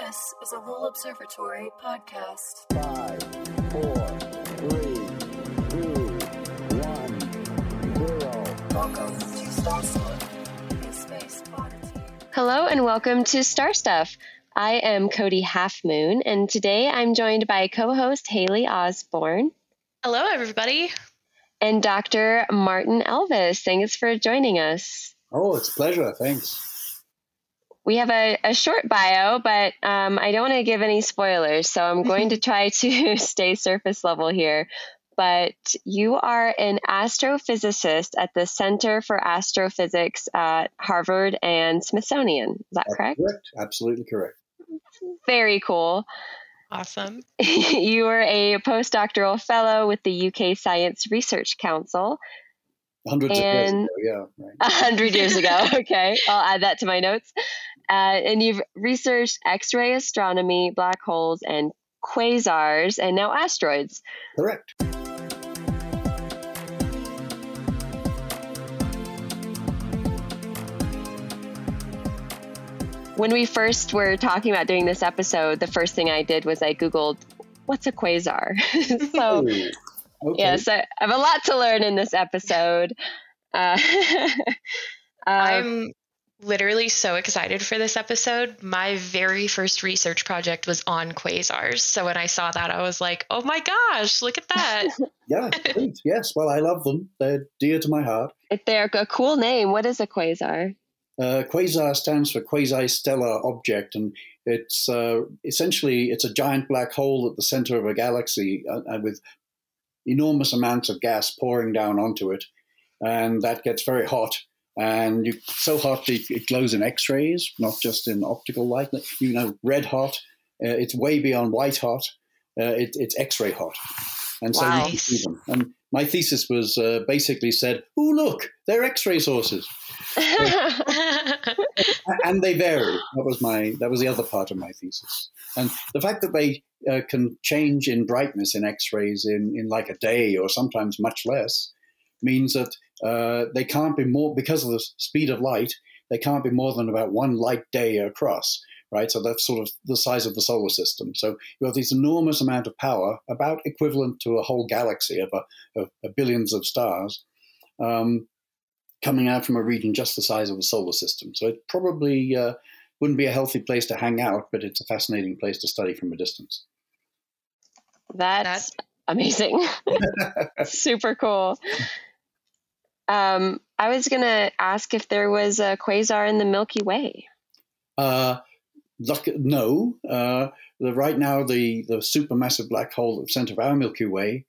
This is a Lowell Observatory podcast. Five, four, three, two, one, zero. Welcome to Star Stuff, a space oddity. Hello and welcome to Star Stuff. I am Cody Half Moon, and today I'm joined by co host Hailey Osborne Hello, everybody. and Dr. Martin Elvis. Thanks for joining us. Oh, it's a pleasure. Thanks. We have a, a short bio, but um, I don't want to give any spoilers, so I'm going to try to stay surface level here. But you are an astrophysicist at the Center for Astrophysics at Harvard and Smithsonian. Is that That's correct? correct. Absolutely correct. Very cool. Awesome. you were a postdoctoral fellow with the UK Science Research Council Hundreds of years ago. Yeah. Right. a hundred years ago. Okay, I'll add that to my notes. Uh, and you've researched X-ray astronomy, black holes, and quasars, and now asteroids. Correct. When we first were talking about doing this episode, the first thing I did was I googled, "What's a quasar?" so okay. yes, I have a lot to learn in this episode. Uh, uh, I'm literally so excited for this episode. My very first research project was on quasars. So when I saw that, I was like, oh my gosh, look at that. Yeah. Great. Yes. Well, I love them. They're dear to my heart. if they're a cool name, what is a quasar? Uh, quasar stands for quasi-stellar object, and it's uh, essentially it's a giant black hole at the center of a galaxy uh, uh, with enormous amounts of gas pouring down onto it, and that gets very hot. And you, so hot it, it glows in X-rays, not just in optical light. You know, red hot. Uh, it's way beyond white hot. Uh, it, it's X-ray hot, and so Wow. you can see them. And my thesis was uh, basically said, "Oh, look, they're X-ray sources." and they vary. That was my that was the other part of my thesis, and the fact that they uh, can change in brightness in X-rays in in like a day or sometimes much less means that uh, they can't be more because of the speed of light. They can't be more than about one light day across, right? So that's sort of the size of the solar system. So you have this enormous amount of power, about equivalent to a whole galaxy of, a, of, of billions of stars. Um, coming out from a region just the size of the solar system. So it probably uh, wouldn't be a healthy place to hang out, but it's a fascinating place to study from a distance. That's amazing. Super cool. Um, I was going to ask if there was a quasar in the Milky Way. Uh, no, uh, the, right now the, the supermassive black hole at the center of our Milky Way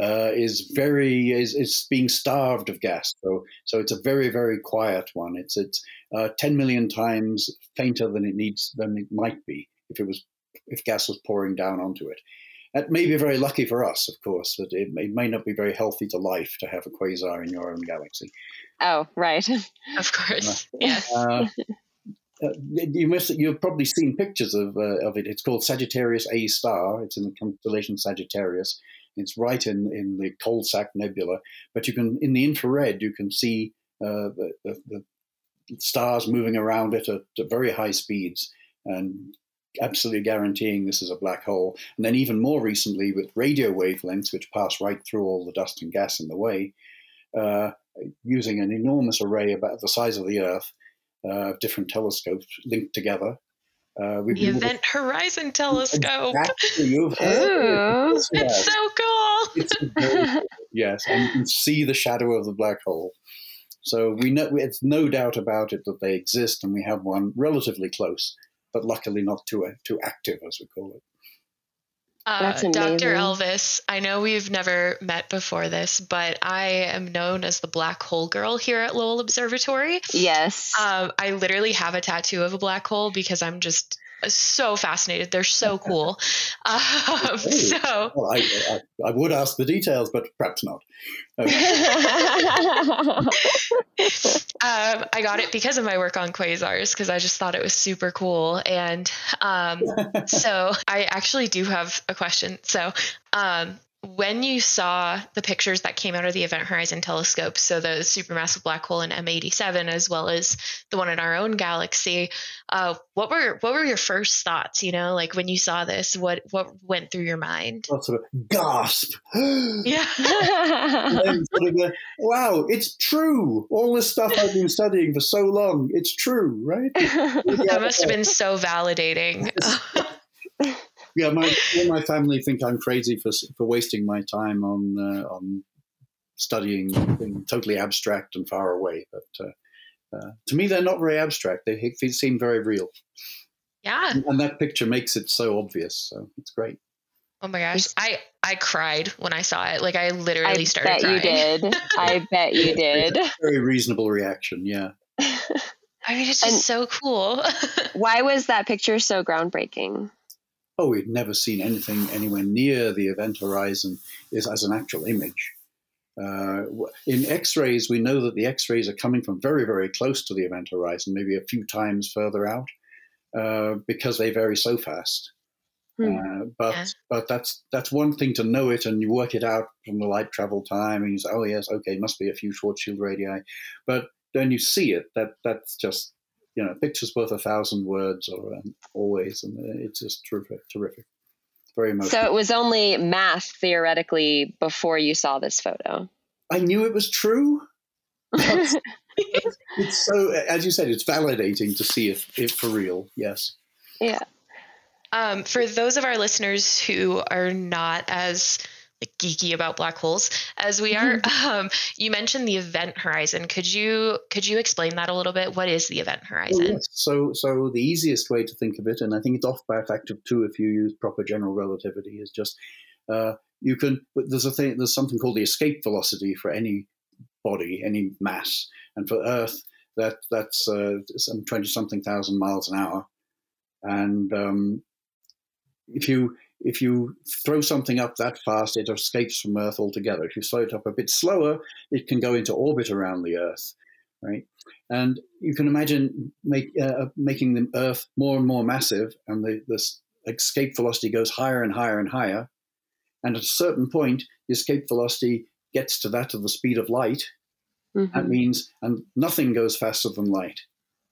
uh, is very is, is being starved of gas. So so it's a very very quiet one. It's it's uh, ten million times fainter than it needs than it might be if it was if gas was pouring down onto it. That may be very lucky for us, of course, but it, it may not be very healthy to life to have a quasar in your own galaxy. Oh, right. of course. Yes. Uh, uh, you must you've probably seen pictures of uh, of it. It's called Sagittarius A star. It's in the constellation Sagittarius. It's right in in the Coalsack Nebula. But you can in the infrared you can see uh, the, the, the stars moving around it at, at very high speeds and absolutely guaranteeing this is a black hole. And then even more recently with radio wavelengths, which pass right through all the dust and gas in the way, uh, using an enormous array about the size of the Earth uh, different telescopes linked together. Uh, we've the been able- Event Horizon Telescope. Exactly, you've heard Ooh. it. Yes, It's so cool. it's very cool. yes, and you can see the shadow of the black hole. So we know it's no doubt about it that they exist, and we have one relatively close, but luckily not too too active, as we call it. Uh, That's Dr. Elvis, I know we've never met before this, but I am known as the black hole girl here at Lowell Observatory. yes. Um, I literally have a tattoo of a black hole because I'm just so fascinated. They're so cool. Um, so Well, I, I, I would ask the details, but perhaps not. Okay. um, I got it because of my work on quasars because I just thought it was super cool. And um, so I actually do have a question. So um, when you saw the pictures that came out of the Event Horizon Telescope, so the supermassive black hole in M87 as well as the one in our own galaxy, uh, what were what were your first thoughts? You know, like when you saw this, what what went through your mind? What sort of gasp? Yeah, sort of a, wow, it's true. All this stuff I've been studying for so long, it's true, right? that must have been so validating. yeah, my all my family think I'm crazy for for wasting my time on uh, on studying things totally abstract and far away. But uh, uh, to me, they're not very abstract. They, they seem very real, yeah. and that picture makes it so obvious. So it's great. Oh my gosh, I I cried when I saw it. Like I literally I started bet crying. you did. I bet you did. Very reasonable reaction. Yeah. I mean, it's just And- so cool. Why was that picture so groundbreaking? Oh, we'd never seen anything anywhere near the event horizon is as an actual image. Uh, in X-rays, we know that the X-rays are coming from very, very close to the event horizon, maybe a few times further out, uh, because they vary so fast. Hmm. Uh, but Yeah. but that's that's one thing to know it and you work it out from the light travel time and you say, oh yes, okay, must be a few Schwarzschild radii. But then you see it. That that's just you know, pictures worth a thousand words, or um, always, and it's just terrific, terrific, very emotional. So it was only math theoretically before you saw this photo. I knew it was true. That's- it's so, as you said, it's validating to see it, it for real. Yes. yeah. Um, for those of our listeners who are not as like geeky about black holes as we are, um, you mentioned the event horizon. Could you could you explain that a little bit? What is the event Oh, horizon? yes. So, so the easiest way to think of it, and I think it's off by a factor of two if you use proper general relativity, is just uh, you can. But there's a thing. There's something called the escape velocity for any body, any mass, and for Earth, that that's uh, some twenty something thousand miles an hour, and um, if you if you throw something up that fast, it escapes from Earth altogether. If you slow it up a bit slower, it can go into orbit around the Earth, right? And you can imagine make, uh, making the Earth more and more massive, and the this escape velocity goes higher and higher and higher. And at a certain point, the escape velocity gets to that of the speed of light. Mhm. That means, and nothing goes faster than light.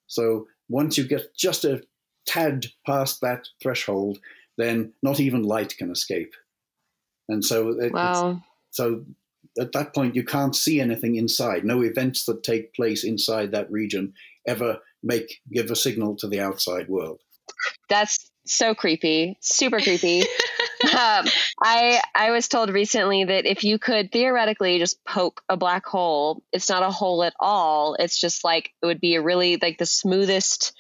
So once you get just a tad past that threshold, then not even light can escape. And so, it, it's- Wow. so at that point, you can't see anything inside. No events that take place inside that region ever make give a signal to the outside world. That's so creepy. Super creepy. um, I I was told recently that if you could theoretically just poke a black hole, it's not a hole at all. It's just like it would be a really like the smoothest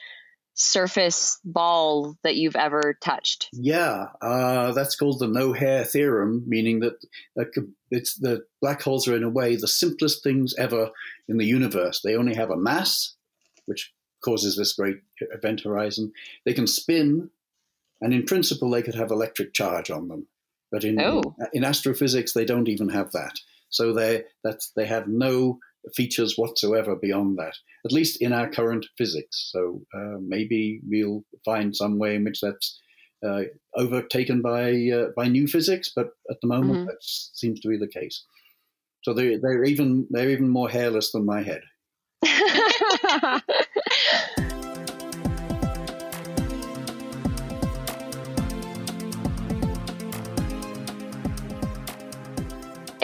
surface ball that you've ever touched. Yeah, uh, that's called the no hair theorem, meaning that uh, it's the black holes are in a way the simplest things ever in the universe. They only have a mass, which causes this great event horizon. They can spin, and in principle, they could have electric charge on them. But in Oh. in astrophysics, they don't even have that. So they that's they have no features whatsoever beyond that, at least in our current physics. So uh, maybe we'll find some way in which that's uh, overtaken by uh, by new physics, but at the moment Mhm. that seems to be the case. So they they're even they're even more hairless than my head.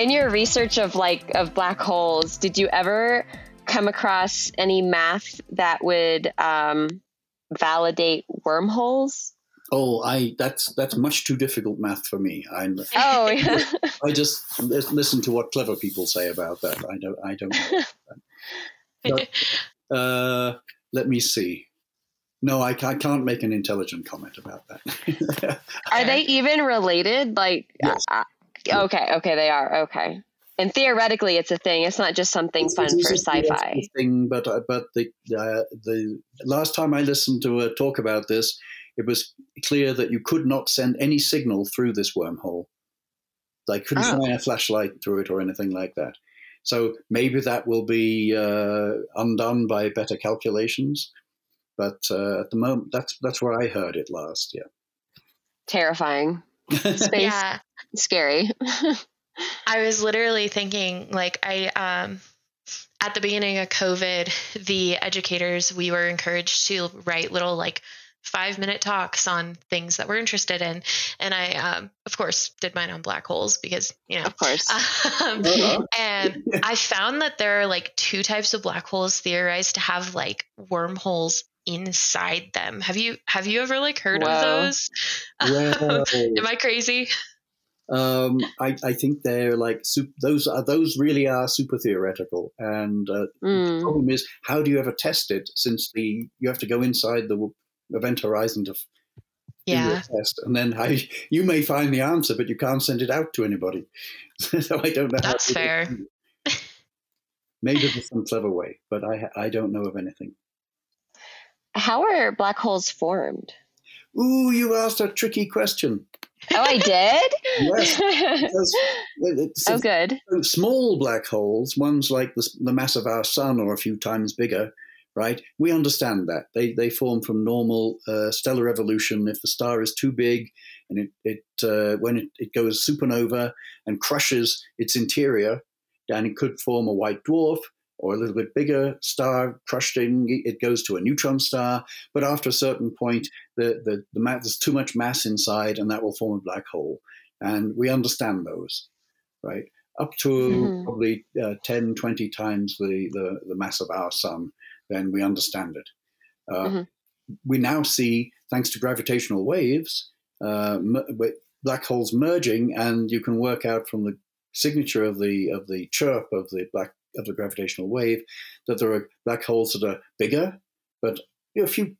In your research of like of black holes, did you ever come across any math that would um, validate wormholes? Oh, I that's that's much too difficult math for me. I Oh, yeah. I just listen to what clever people say about that. I don't I don't know. But, uh, let me see. No, I, I can't make an intelligent comment about that. Are they even related? Like, Yes. uh, okay, okay, they are. Okay. And theoretically, it's a thing. It's not just something fun It's- for sci-fi. Thing, but uh, but the uh, the last time I listened to a talk about this, it was clear that you could not send any signal through this wormhole. They couldn't Oh. shine a flashlight through it or anything like that. So maybe that will be uh, undone by better calculations. But uh, at the moment, that's that's where I heard it last. Yeah. Terrifying. Space Yeah. scary. I was literally thinking, like, I, um, at the beginning of COVID, the educators, we were encouraged to write little, like, five minute talks on things that we're interested in. And I, um, of course, did mine on black holes because, you know, of course. um, Uh-huh. and I found that there are like two types of black holes theorized to have like wormholes inside them. Have you have you ever like heard Whoa. of those? Well, Am I crazy? um, I, I think they're like sup- those are those really are super theoretical, and uh, the Mm. problem is how do you ever test it since the you have to go inside the event horizon to f- do your Yeah. test, and then how, you may find the answer, but you can't send it out to anybody. so I don't know. how That's to do it. fair. Maybe there's some clever way, but I I don't know of anything. How are black holes formed? Ooh, you asked a tricky question. Oh, I did? Yes, it's- oh, good. Small black holes, ones like the, the mass of our sun or a few times bigger, right? We understand that they they form from normal uh, stellar evolution. If the star is too big, and it it uh, when it, it goes supernova and crushes its interior, then it could form a white dwarf. Or a little bit bigger star crushed in, it goes to a neutron star. But after a certain point, the, the, the ma- there's too much mass inside, and that will form a black hole. And we understand those, right? Up to Mhm. probably uh, 10, 20 times the, the, the mass of our sun, then we understand it. Uh, Mhm. We now see, thanks to gravitational waves, uh, m- black holes merging, and you can work out from the signature of the of the chirp of the black of the gravitational wave that there are black holes that are bigger, but you know, a few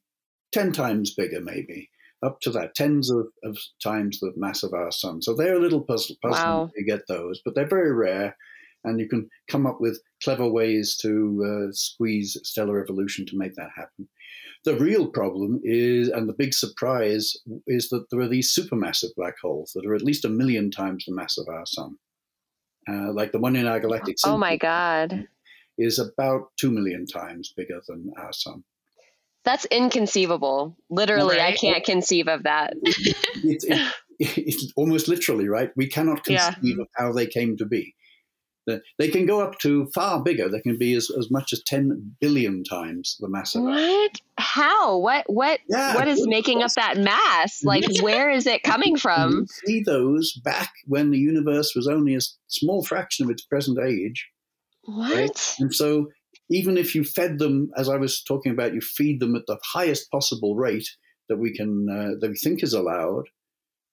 ten times bigger, maybe up to that, tens of, of times the mass of our sun. So they're a little puzzle, puzzling Wow. to get those, but they're very rare, and you can come up with clever ways to uh, squeeze stellar evolution to make that happen. The real problem is, and the big surprise is that there are these supermassive black holes that are at least a million times the mass of our sun. Uh, like the one in our galactic Oh, my God. is about two million times bigger than our sun. That's inconceivable. Literally, I can't conceive of that. It's, it, it's almost literally right. We cannot Yeah. conceive of how they came to be. The- They can go up to far bigger. They can be as, as much as ten billion times the mass of. What? How? What? What? Yeah, what is making up that mass? Like, where is it coming from? You see those back when the universe was only a small fraction of its present age. What? And so, even if you fed them, as I was talking about, you feed them at the highest possible rate that we can uh, that we think is allowed,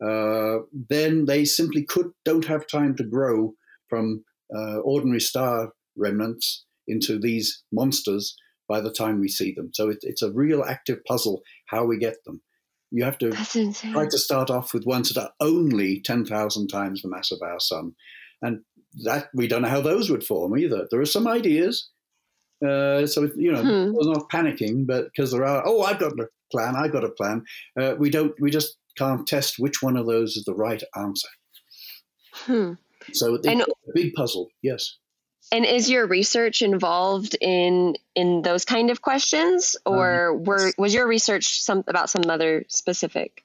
uh, then they simply could don't have time to grow from uh, ordinary star remnants into these monsters by the time we see them. So it, it's a real active puzzle how we get them. You have to try to start off with ones that are only 10,000 times the mass of our sun. And that we don't know how those would form either. There are some ideas. Uh, so, you know, Hmm. we're not panicking, but because there are, oh, I've got a plan, I've got a plan. Uh, we don't, we just can't test which one of those is the right answer. Hmm. So it's And- a big puzzle, yes. And is your research involved in in those kind of questions, or were was your research some about some other specific?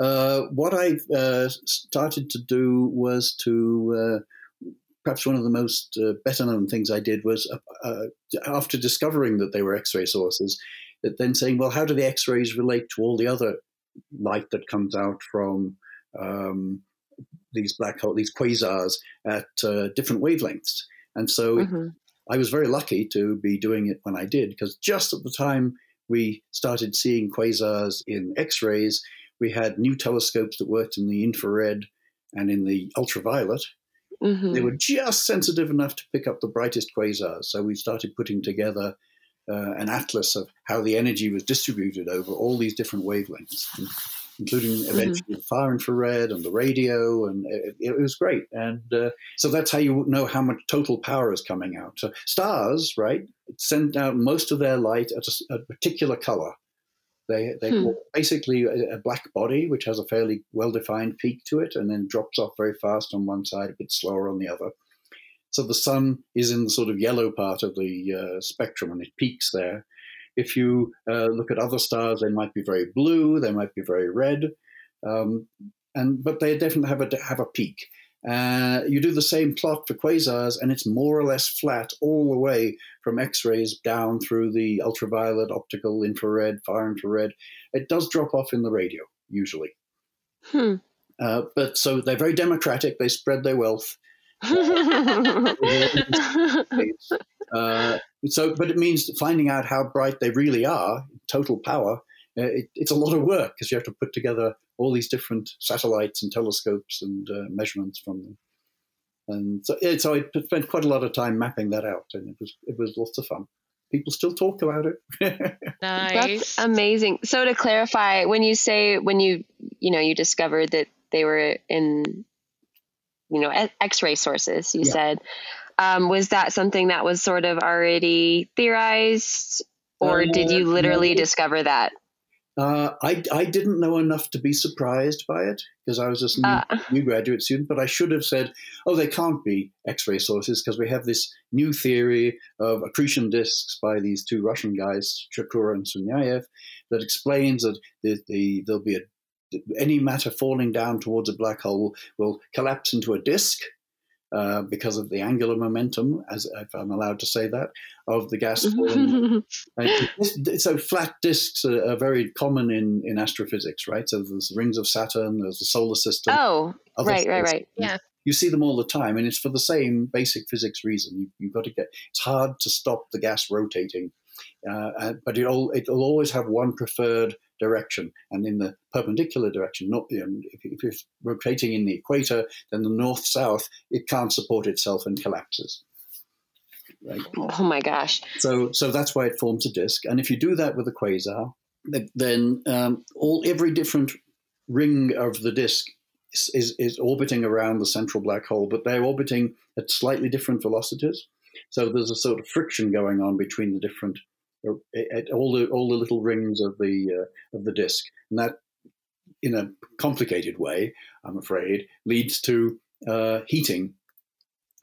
Uh, what I uh, started to do was to uh, perhaps one of the most uh, better known things I did was uh, uh, after discovering that they were X ray sources, that then saying, well, how do the X rays relate to all the other light that comes out from um, these black holes, these quasars at uh, different wavelengths? And so Mhm. I was very lucky to be doing it when I did, because just at the time we started seeing quasars in X rays, we had new telescopes that worked in the infrared and in the ultraviolet. Mhm. They were just sensitive enough to pick up the brightest quasars. So we started putting together uh, an atlas of how the energy was distributed over all these different wavelengths, including eventually the far infrared and the radio, and it, it was great. And uh, so that's how you know how much total power is coming out. So stars, right, send out most of their light at a particular color. They they Hmm. basically a, a black body which has a fairly well defined peak to it, and then drops off very fast on one side, a bit slower on the other. So the sun is in the sort of yellow part of the uh, spectrum, and it peaks there. If you uh, look at other stars, they might be very blue, they might be very red. Um, and but they definitely have a have a peak. Uh, you do the same plot for quasars, and it's more or less flat all the way from X-rays down through the ultraviolet, optical, infrared, far infrared. It does drop off in the radio usually, Hmm. uh, but so they're very democratic. They spread their wealth. Uh, so, but it means finding out how bright they really are, total power. Uh, it, it's a lot of work because you have to put together all these different satellites and telescopes and uh, measurements from them. And so, yeah, so I spent quite a lot of time mapping that out, and it was it was lots of fun. People still talk about it. Nice. That's amazing. So to clarify, when you say when you you know you discovered that they were in you know x-ray sources, you Yeah. said um, was that something that was sort of already theorized, or did Uh, you literally no. discover that? Uh, I, I didn't know enough to be surprised by it because I was just new, Uh. new graduate student, but I should have said, oh, they can't be X ray sources because we have this new theory of accretion disks by these two Russian guys, Shakura and Sunyaev, that explains that the, the, there'll be a, any matter falling down towards a black hole will collapse into a disk. Uh, because of the angular momentum, as if I'm allowed to say that, of the gas So flat disks are, are very common in, in astrophysics, right? So there's rings of Saturn, there's the solar system. oh, right, right, right. Yeah. You see them all the time, and it's for the same basic physics reason. You, you've got to get. It's hard to stop the gas rotating, uh, uh, but it all it'll always have one preferred direction, and in the perpendicular direction. Not you know, if, if it's rotating in the equator, then the north south it can't support itself and collapses. Right. Oh my gosh. So, so that's why it forms a disk. And if you do that with a quasar, then um, all every different ring of the disk is, is, is orbiting around the central black hole, but they're orbiting at slightly different velocities. So there's a sort of friction going on between the different, at all the all the little rings of the uh, of the disk, and that, in a complicated way, I'm afraid, leads to uh, heating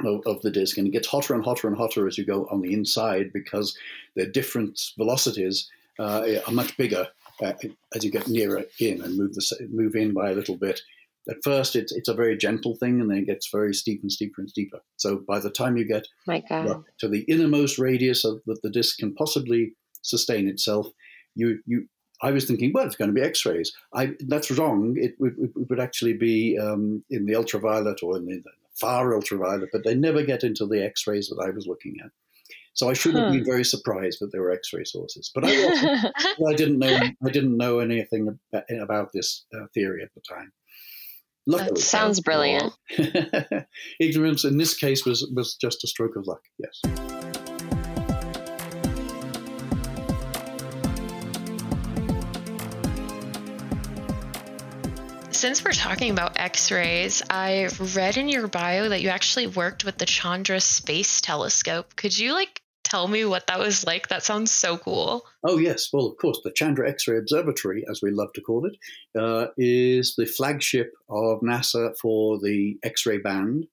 of, of the disk, and it gets hotter and hotter and hotter as you go on the inside because the different velocities uh, are much bigger uh, as you get nearer in and move the move in by a little bit. At first, it's it's a very gentle thing, and then it gets very steep and steeper and steeper. So by the time you get My God. to the innermost radius of, that the disk can possibly sustain itself, you you. I was thinking, well, it's going to be X-rays. I, that's wrong. It would, it would actually be um, in the ultraviolet or in the far ultraviolet, but they never get into the X-rays that I was looking at. So I should have Huh. been very surprised that there were X-ray sources. But I, wasn't. I didn't know. I didn't know anything about, about this uh, theory at the time. Luckily, Sounds brilliant. ignorance in this case was was just a stroke of luck. Yes. Since we're talking about X rays, I read in your bio that you actually worked with the Chandra Space Telescope. Could you like tell me what that was like? That sounds so cool. Oh yes, well of course the Chandra X-ray Observatory, as we love to call it, uh, is the flagship of NASA for the X-ray band,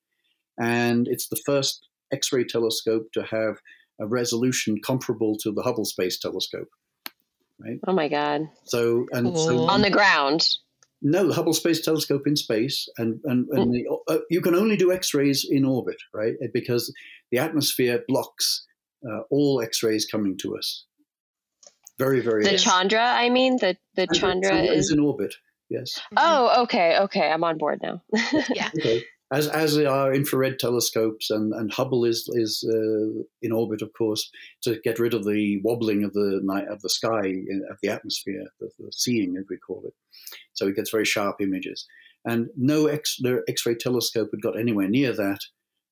and it's the first X-ray telescope to have a resolution comparable to the Hubble Space Telescope. Right? oh my God. So and so On the ground. no, the Hubble Space Telescope in space, and and, and the, uh, you can only do X-rays in orbit, right? Because the atmosphere blocks uh, all X-rays coming to us. Very very. The Chandra, I mean, the, the Chandra Chandra is. in orbit. Yes. Oh, okay, okay. I'm on board now. Yeah. Okay. As as are infrared telescopes, and, and Hubble is is uh, in orbit, of course, to get rid of the wobbling of the night of the sky of the atmosphere, the, the seeing, as we call it. So it gets very sharp images. And no X no X-ray telescope had got anywhere near that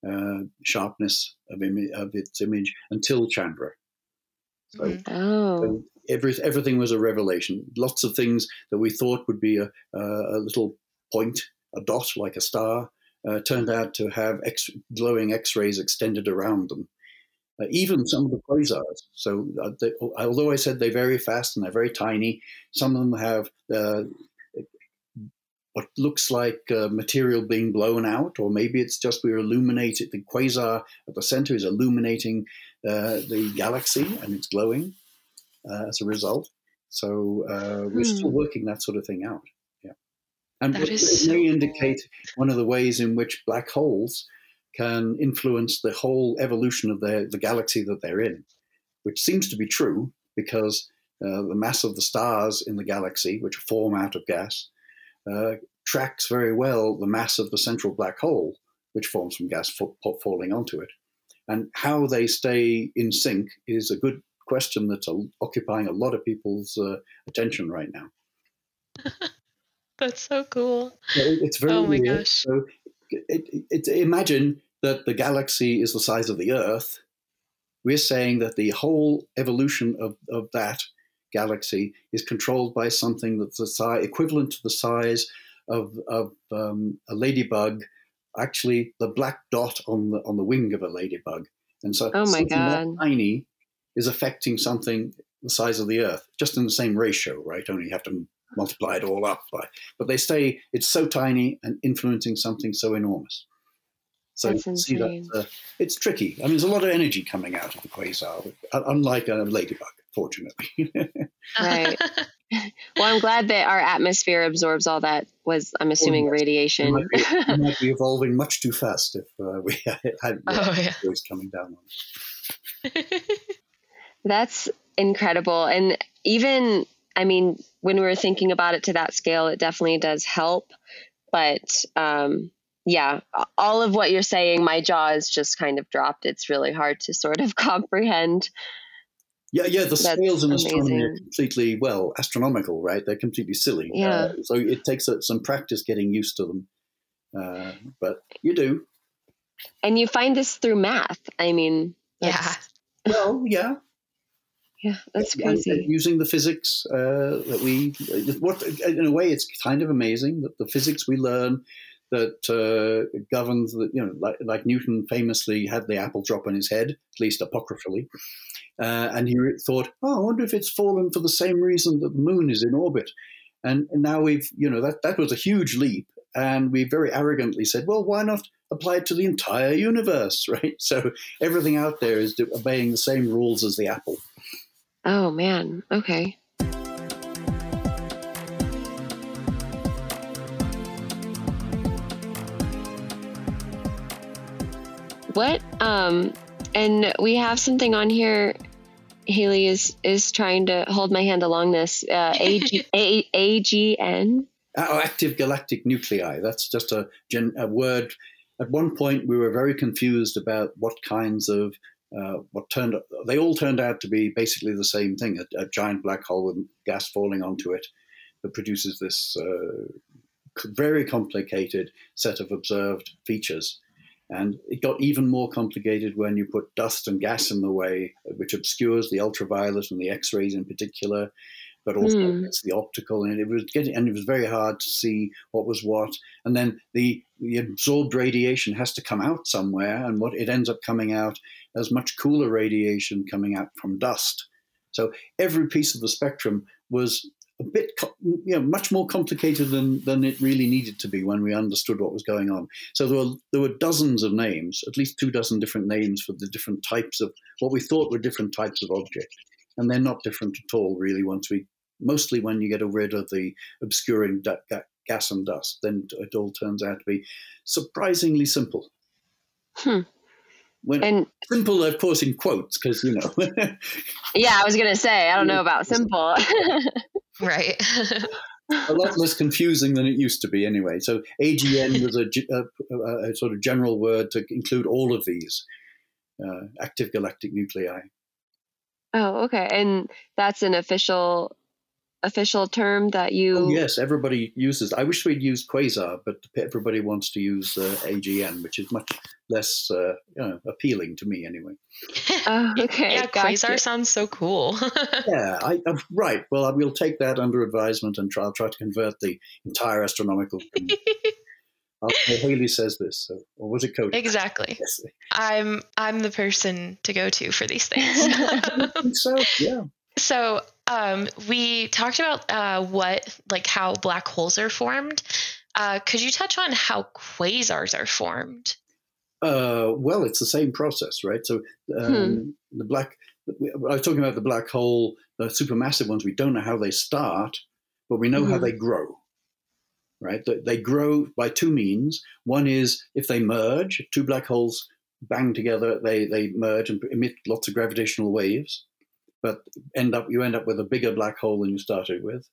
uh, sharpness of, imi- of its image until Chandra. So Mhm. Oh. so every, everything was a revelation. Lots of things that we thought would be a, a, a little point, a dot like a star, uh, turned out to have X, glowing X-rays extended around them. Uh, even some of the quasars. So, uh, they, although I said they're very fast and they're very tiny, some of them have uh, what looks like uh, material being blown out, or maybe it's just we're illuminated. The quasar at the center is illuminating uh, the galaxy and it's glowing uh, as a result. So uh, we're Hmm. still working that sort of thing out. Yeah. And That it, is it so may cool. indicate one of the ways in which black holes can influence the whole evolution of their, the galaxy that they're in, which seems to be true because uh, the mass of the stars in the galaxy, which form out of gas, uh, tracks very well the mass of the central black hole, which forms from gas fa- falling onto it. And how they stay in sync is a good question that's occupying a lot of people's uh, attention right now. That's so cool. So It's very Oh my real. gosh. So it, it, it, imagine that the galaxy is the size of the Earth. We're saying that the whole evolution of, of that galaxy is controlled by something that's the size equivalent to the size of, of um, a ladybug, actually the black dot on the on the wing of a ladybug. And so Oh my something God. tiny is affecting something the size of the Earth, just in the same ratio, right? Only you have to multiply it all up by but they say it's so tiny and influencing something so enormous. So you can see that uh, it's tricky. I mean, there's a lot of energy coming out of the quasar, uh, unlike a ladybug, fortunately. Right. Well, I'm glad that our atmosphere absorbs all that. Was I'm assuming yes. we, radiation. might be, we might be evolving much too fast if uh, we had oh yeah. asteroids coming down on. That's incredible. And even, I mean, when we were thinking about it to that scale, it definitely does help. But um, yeah, all of what you're saying, my jaw is just kind of dropped. It's really hard to sort of comprehend. Yeah, yeah. The That's scales in astronomy are completely well astronomical, right? They're completely silly. Yeah. Uh, so it takes uh, some practice getting used to them, uh, but you do. And you find this through math. I mean, Yeah. that's- Well, yeah. yeah, that's And- and crazy. using the physics uh, that we, what in a way, it's kind of amazing that the physics we learn that uh, governs the, you know, like, like Newton famously had the apple drop on his head, at least apocryphally, uh, and he thought, oh, I wonder if it's fallen for the same reason that the moon is in orbit. And, and now we've, you know, that, that was a huge leap. And we very arrogantly said, well, why not apply it to the entire universe, right? So everything out there is obeying the same rules as the apple. Oh, man. Okay. What um and we have something on here Hailey is is trying to hold my hand along this uh AG, A, AGN Oh, active galactic nuclei. That's just a, gen, a word. At one point, we were very confused about what kinds of uh, what turned. They all turned out to be basically the same thing: a, a giant black hole with gas falling onto it that produces this uh, very complicated set of observed features. And it got even more complicated when you put dust and gas in the way, which obscures the ultraviolet and the X-rays in particular but also Hmm. it's the optical, and it was getting, and it was very hard to see what was what. And then the the absorbed radiation has to come out somewhere, and what it ends up coming out as much cooler radiation coming out from dust. So every piece of the spectrum was a bit, you know, much more complicated than than it really needed to be when we understood what was going on. So there were there were dozens of names, at least two dozen different names for the different types of what we thought were different types of object, and they're not different at all, really. Once we, mostly when you get rid of the obscuring da- ga- gas and dust, then it all turns out to be surprisingly simple. Hmm. When and simple, of course, in quotes, because you know, yeah I was gonna say I don't know about simple Right. a lot less confusing than it used to be, anyway. So AGN was a, a, a, a sort of general word to include all of these uh, active galactic nuclei. oh okay and that's an official official term that you Oh, yes, everybody uses. I wish we'd used quasar, but everybody wants to use uh, AGN, which is much less uh, you know, appealing to me, anyway. oh okay yeah, gotcha. quasar sounds so cool. Yeah, I, uh, right. Well, I will take that under advisement and try, I'll try to convert the entire astronomical. community. Hailey says this, so, or was it Cody? exactly. Yes, I'm I'm the person to go to for these things. So. Yeah. so um, we talked about uh, what like how black holes are formed. Uh, could you touch on how quasars are formed? Uh, well, it's the same process, right? So um, the black. I was talking about the black hole, the supermassive ones. We don't know how they start, but we know how Mhm. they grow, right? They, they grow by two means. One is if they merge, two black holes bang together, they, they merge and emit lots of gravitational waves, but end up you end up with a bigger black hole than you started with.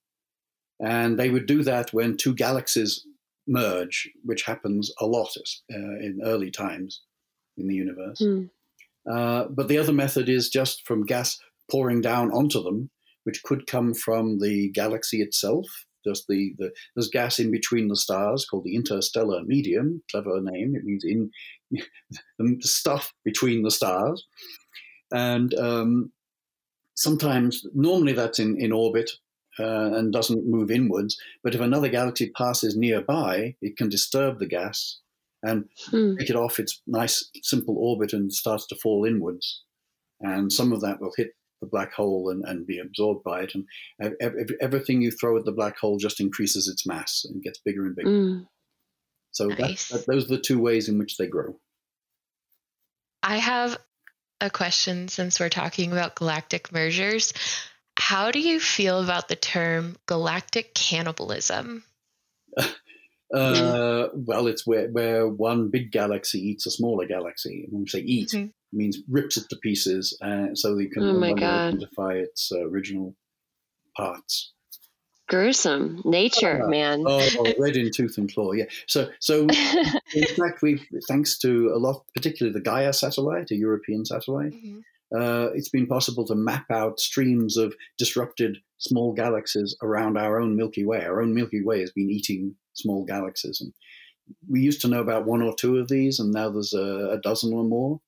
And they would do that when two galaxies merge, which happens a lot uh, in early times in the universe. Hmm. Uh, but the other method is just from gas pouring down onto them, which could come from the galaxy itself. Just the, the there's gas in between the stars called the interstellar medium. Clever name. It means in the stuff between the stars, and um, sometimes normally that's in in orbit uh, and doesn't move inwards. But if another galaxy passes nearby, it can disturb the gas and Hmm. take it off its nice, simple orbit and starts to fall inwards. And some of that will hit the black hole and, and be absorbed by it. And ev- ev- everything you throw at the black hole just increases its mass and gets bigger and bigger. Mm. So that, that, those are the two ways in which they grow. I have a question since we're talking about galactic mergers. How do you feel about the term galactic cannibalism? Uh, well, it's where, where one big galaxy eats a smaller galaxy. When we say eat, Mhm. it means rips it to pieces uh, so you can Oh my no longer God. identify its uh, original parts. Gruesome. Nature, Yeah. man. Oh, red in tooth and claw. Yeah. So, so in fact, we've thanks to a lot, particularly the Gaia satellite, a European satellite, uh, it's been possible to map out streams of disrupted small galaxies around our own Milky Way. Our own Milky Way has been eating small galaxies, and we used to know about one or two of these, and now there's a, a dozen or more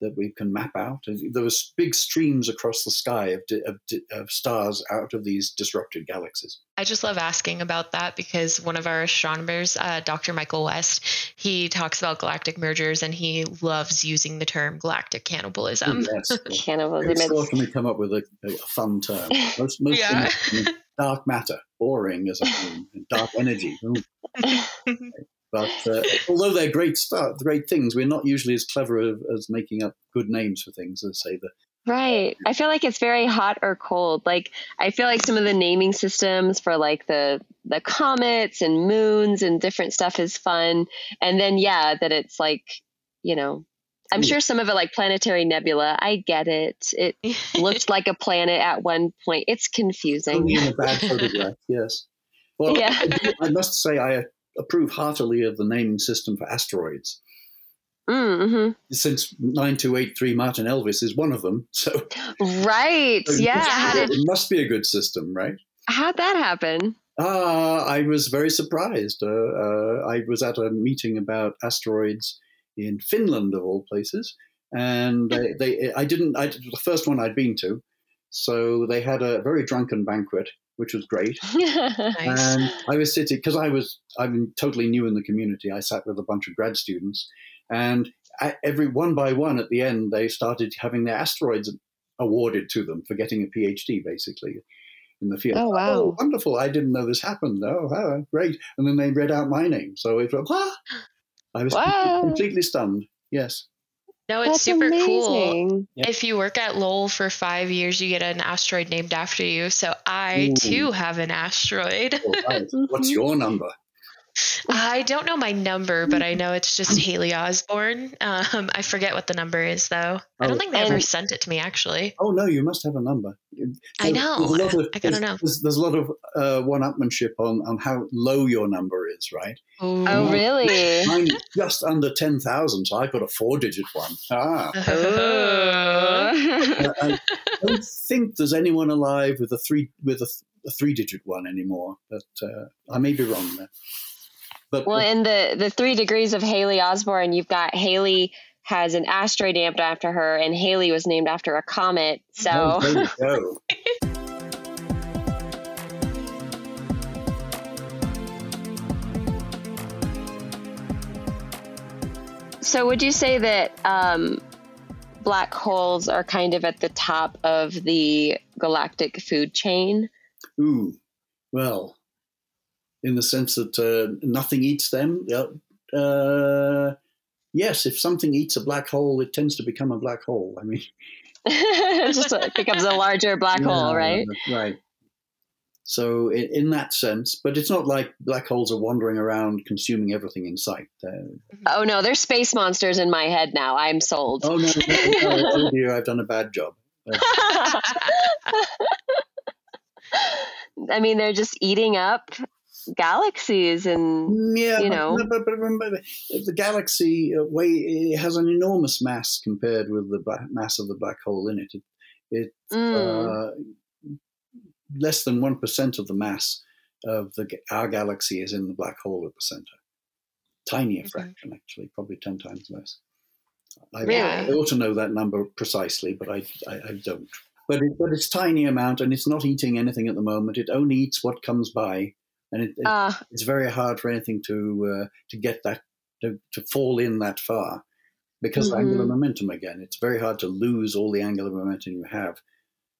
that we can map out. And There was big streams across the sky of, di- of, di- of stars out of these disrupted galaxies. I just love asking about that because one of our astronomers, uh, Dr. Michael West, he talks about galactic mergers and he loves using the term galactic cannibalism. yes. Cannibalism. Very It's, seldom we come up with a, a fun term. Most, most Yeah. dark matter, boring as a thing, and dark energy. Ooh. But uh, although they're great stuff, great things, we're not usually as clever as, as making up good names for things as say the Right. I feel like it's very hot or cold. Like I feel like some of the naming systems for like the the comets and moons and different stuff is fun. And then yeah, that it's like, you know, I'm Yeah. sure some of it like planetary nebula. I get it. It looked like a planet at one point. It's confusing. only in a bad photograph. Yes. Well, Yeah. I, do- I must say I approve heartily of the naming system for asteroids. Mm-hmm. Since 9283 Martin Elvis is one of them, so Right. so Yeah. it it must be a good system, right? how'd that happen? Ah, I was very surprised. Uh, uh, I was at a meeting about asteroids in Finland, of all places, and they, they I didn't. I, the first one I'd been to, so they had a very drunken banquet, which was great. Nice. And I was sitting because I was I'm totally new in the community. I sat with a bunch of grad students, and I, every one by one at the end they started having their asteroids awarded to them for getting a PhD, basically in the field. Oh, wow. wonderful! I didn't know this happened. Oh, wow, great! And then they read out my name, so it was ah! I was Wow. completely stunned. Yes. No, it's That's super cool. amazing. Yeah. If you work at Lowell for five years, you get an asteroid named after you. So I Ooh. too have an asteroid. All right. What's Mhm. your number? I don't know my number, but I know it's just Hailey Osborne. Um, I forget what the number is, though. I Oh. don't think they ever sent it to me, actually. Oh no, you must have a number. I know. There's a lot of, I gotta know. There's, there's a lot of uh, one-upmanship on on how low your number is, right? Oh, Mm. really? Mine is just under ten thousand, so I got a four-digit one. Ah, Oh. I I don't think there's anyone alive with a three with a, a three-digit one anymore, but uh, I may be wrong there. But well, in the the three degrees of Hailey Osborne, you've got Hailey has an asteroid named after her, and Hailey was named after a comet. So oh, there you go. So, would you say that um, black holes are kind of at the top of the galactic food chain? Ooh, well, in the sense that uh, nothing eats them. Yeah, Uh, yes, if something eats a black hole, it tends to become a black hole. I mean, it just uh, becomes a larger black yeah, hole, right? Right. So in, in that sense, but it's not like black holes are wandering around consuming everything in sight. Uh, Oh no, there's space monsters in my head now. I'm sold. oh no, no, no, oh dear, I've done a bad job. I mean, they're just eating up galaxies and Yeah, you but- know. but, but remember, the galaxy uh, way it has an enormous mass compared with the black, mass of the black hole in it. It, it Mm. uh, less than one percent of the mass of the our galaxy is in the black hole at the center. Tiny a Mhm. fraction, actually, probably ten times less. I, Really? I ought to know that number precisely, but I, I, I don't. But it, but it's tiny amount, and it's not eating anything at the moment. It only eats what comes by, and it, it Uh, it's very hard for anything to uh, to get that to, to fall in that far because of Mhm. angular momentum again. It's very hard to lose all the angular momentum you have.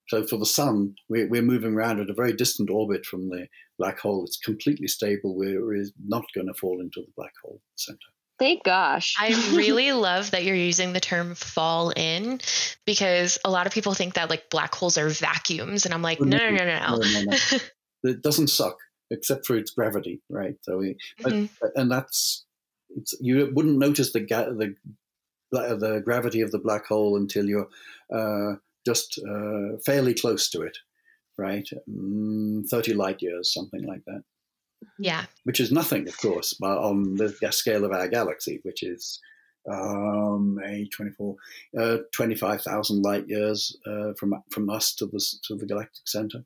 So for the sun, we're, we're moving around at a very distant orbit from the black hole. It's completely stable. We're not going to fall into the black hole center. thank gosh. I really love that you're using the term fall in because a lot of people think that like black holes are vacuums. And I'm like, no, no, no, no, No, no, no. It doesn't suck except for its gravity, right? So we, but, Mhm. and that's it's, you wouldn't notice the ga- the the gravity of the black hole until you're uh, just uh, fairly close to it, right? Mm, Thirty light years, something like that, Yeah. which is nothing, of course, but on the scale of our galaxy, which is um, a 24, uh, 25,000 light years uh, from from us to the to the galactic center.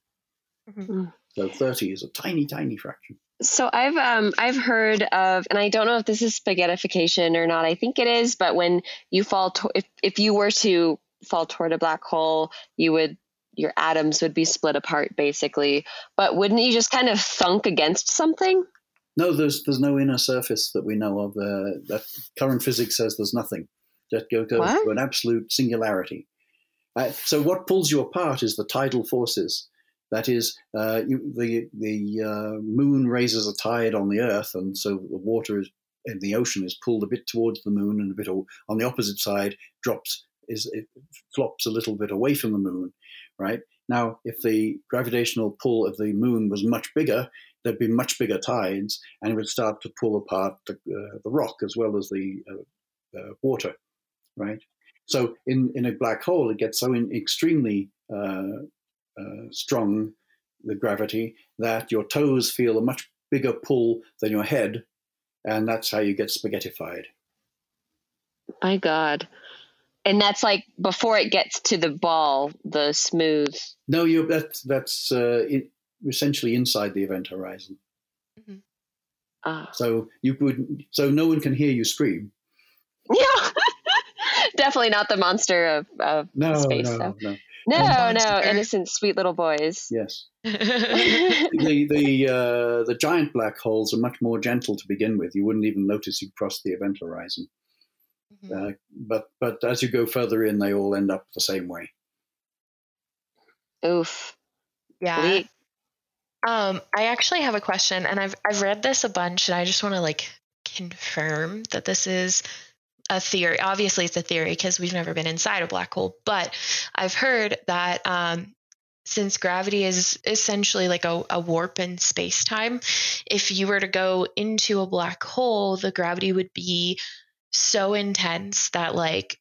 Mhm. So thirty is a tiny, tiny fraction. So I've um I've heard of, and I don't know if this is spaghettification or not. I think it is, but when you fall, to, if if you were to fall toward a black hole, you would your atoms would be split apart basically. But wouldn't you just kind of thunk against something? No, there's there's no inner surface that we know of. Uh, that current physics says there's nothing. That go- goes to an absolute singularity. Uh, so what pulls you apart is the tidal forces. That is, uh, you, the the uh, moon raises a tide on the Earth, and so the water is in the ocean is pulled a bit towards the moon, and a bit on the opposite side drops is it flops a little bit away from the moon. Right now, if the gravitational pull of the moon was much bigger, there'd be much bigger tides, and it would start to pull apart the, uh, the rock as well as the uh, uh, water, right? So in, in a black hole, it gets so in extremely uh, uh, strong, the gravity, that your toes feel a much bigger pull than your head, and that's how you get spaghettified. My God. And that's like before it gets to the ball, the smooth. No, you that's that's uh, in, essentially inside the event horizon. Uh, So you would so no one can hear you scream. yeah, definitely not the monster of, of No, space. no, though. no. No, no, innocent, sweet little boys. Yes. the the uh, the giant black holes are much more gentle to begin with. You wouldn't even notice you crossed the event horizon. Mhm. Uh, but but as you go further in, they all end up the same way. Oof. yeah. Bleak. Um, I actually have a question, and I've I've read this a bunch, and I just want to like confirm that this is a theory. Obviously, it's a theory because we've never been inside a black hole, but I've heard that um, since gravity is essentially like a, a warp in space time, if you were to go into a black hole, the gravity would be so intense that like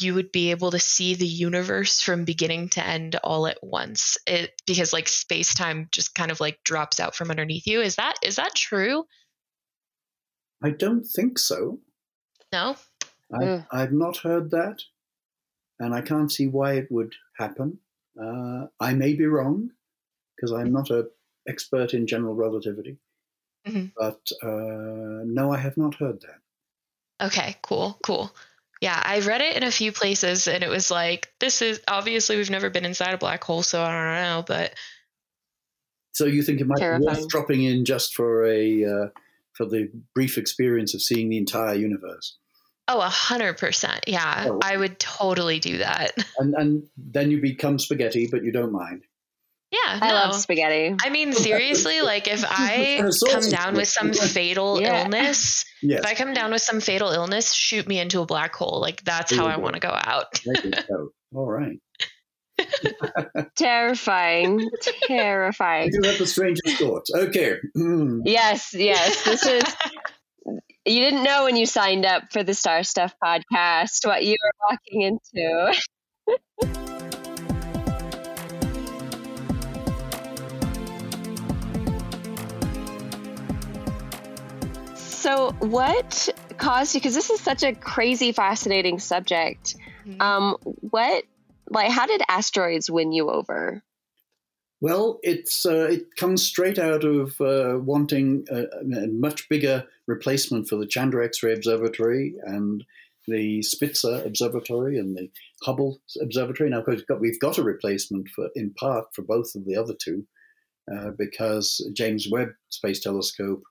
you would be able to see the universe from beginning to end all at once it because like space time just kind of like drops out from underneath you is that is that true I don't think so. no I, Mm. I've not heard that, and I can't see why it would happen. Uh, I may be wrong because I'm not an expert in general relativity, Mhm. but uh, no, I have not heard that. okay cool cool yeah i read it in a few places and it was like this is obviously we've never been inside a black hole so i don't know but So you think it might be worth dropping in just for a uh, for the brief experience of seeing the entire universe, oh a hundred percent yeah Oh. i would totally do that and and then you become spaghetti, but you don't mind. yeah I no. love spaghetti. I mean, seriously, like if I Kind of sauce come down with some fatal Yeah. illness, Yes, if I come down with some fatal illness, shoot me into a black hole. Like that's There how I want to go out. there you go. All right. terrifying, terrifying. You have the strangest thoughts. Okay. Mm. Yes, yes. This is. You didn't know when you signed up for the Star Stuff podcast what you were walking into. So, what caused you? Because this is such a crazy, fascinating subject. Mhm. Um, what, like, how did asteroids win you over? Well, it's uh, it comes straight out of uh, wanting a, a much bigger replacement for the Chandra X-ray Observatory and the Spitzer Observatory and the Hubble Observatory. Now, of course, we've got, a replacement for, in part, for both of the other two, uh, because James Webb Space Telescope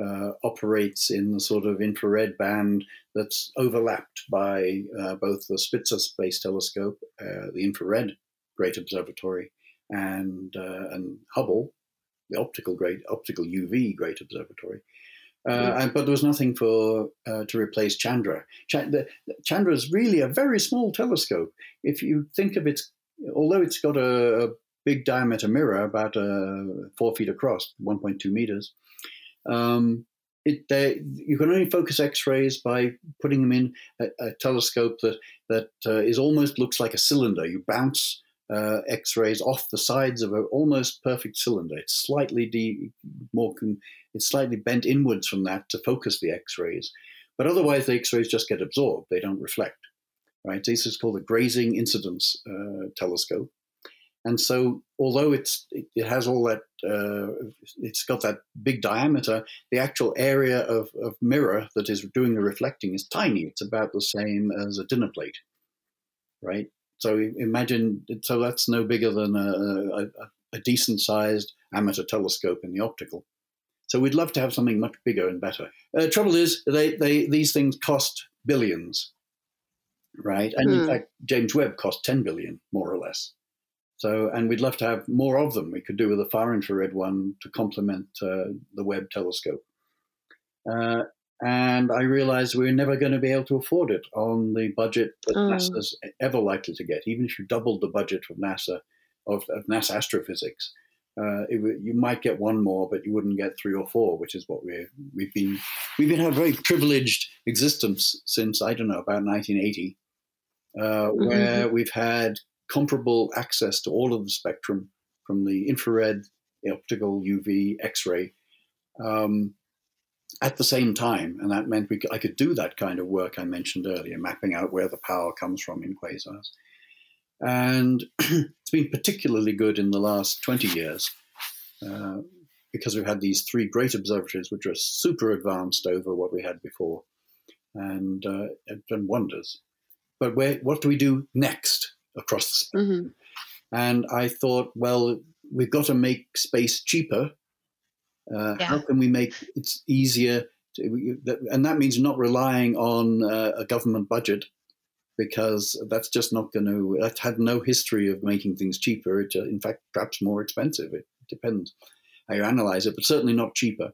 uh, operates in the sort of infrared band that's overlapped by uh, both the Spitzer Space Telescope, uh, the infrared Great Observatory, and uh, and Hubble, the optical great optical UV Great Observatory. Uh, and, but there was nothing for uh, to replace Chandra. Ch- the, Chandra is really a very small telescope. If you think of its, although it's got a, a big diameter mirror, about uh, four feet across, 1.2 meters, um, it, they, you can only focus X-rays by putting them in a, a telescope that that uh, is almost looks like a cylinder. You bounce uh, X-rays off the sides of an almost perfect cylinder. It's slightly de- more con- it's slightly bent inwards from that to focus the X-rays, but otherwise the X-rays just get absorbed. They don't reflect. Right. This is called a grazing incidence uh, telescope. And so, although it's it, has all that, uh, it's got that big diameter. The actual area of, of mirror that is doing the reflecting is tiny. It's about the same as a dinner plate, right? So imagine, so that's no bigger than a, a, a decent sized amateur telescope in the optical. So we'd love to have something much bigger and better. Uh, trouble is, they, they these things cost billions, right? And in Hmm. fact, James Webb cost 10 billion, more or less. So, and we'd love to have more of them. We could do with a far infrared one to complement uh, the Webb telescope. Uh, and I realized we were never going to be able to afford it on the budget that Oh. NASA's ever likely to get. Even if you doubled the budget of NASA, of, of NASA astrophysics, uh, it, you might get one more, but you wouldn't get three or four, which is what we're, we've been we've been having a very privileged existence since I don't know about 1980, uh, where we've had comparable access to all of the spectrum from the infrared, the optical, UV, X-ray. Um, at the same time, and that meant we could, I could do that kind of work I mentioned earlier, mapping out where the power comes from in quasars. And it's been particularly good in the last 20 years uh, because we've had these three great observatories which are super advanced over what we had before and uh, have done wonders. But where, what do we do next across the spectrum? hmm And I thought, well, we've got to make space cheaper. Uh, How can we make it easier? To, and that means not relying on uh, a government budget because that's just not going to, that had no history of making things cheaper. It, uh, in fact, perhaps more expensive. It depends how you analyze it, but certainly not cheaper.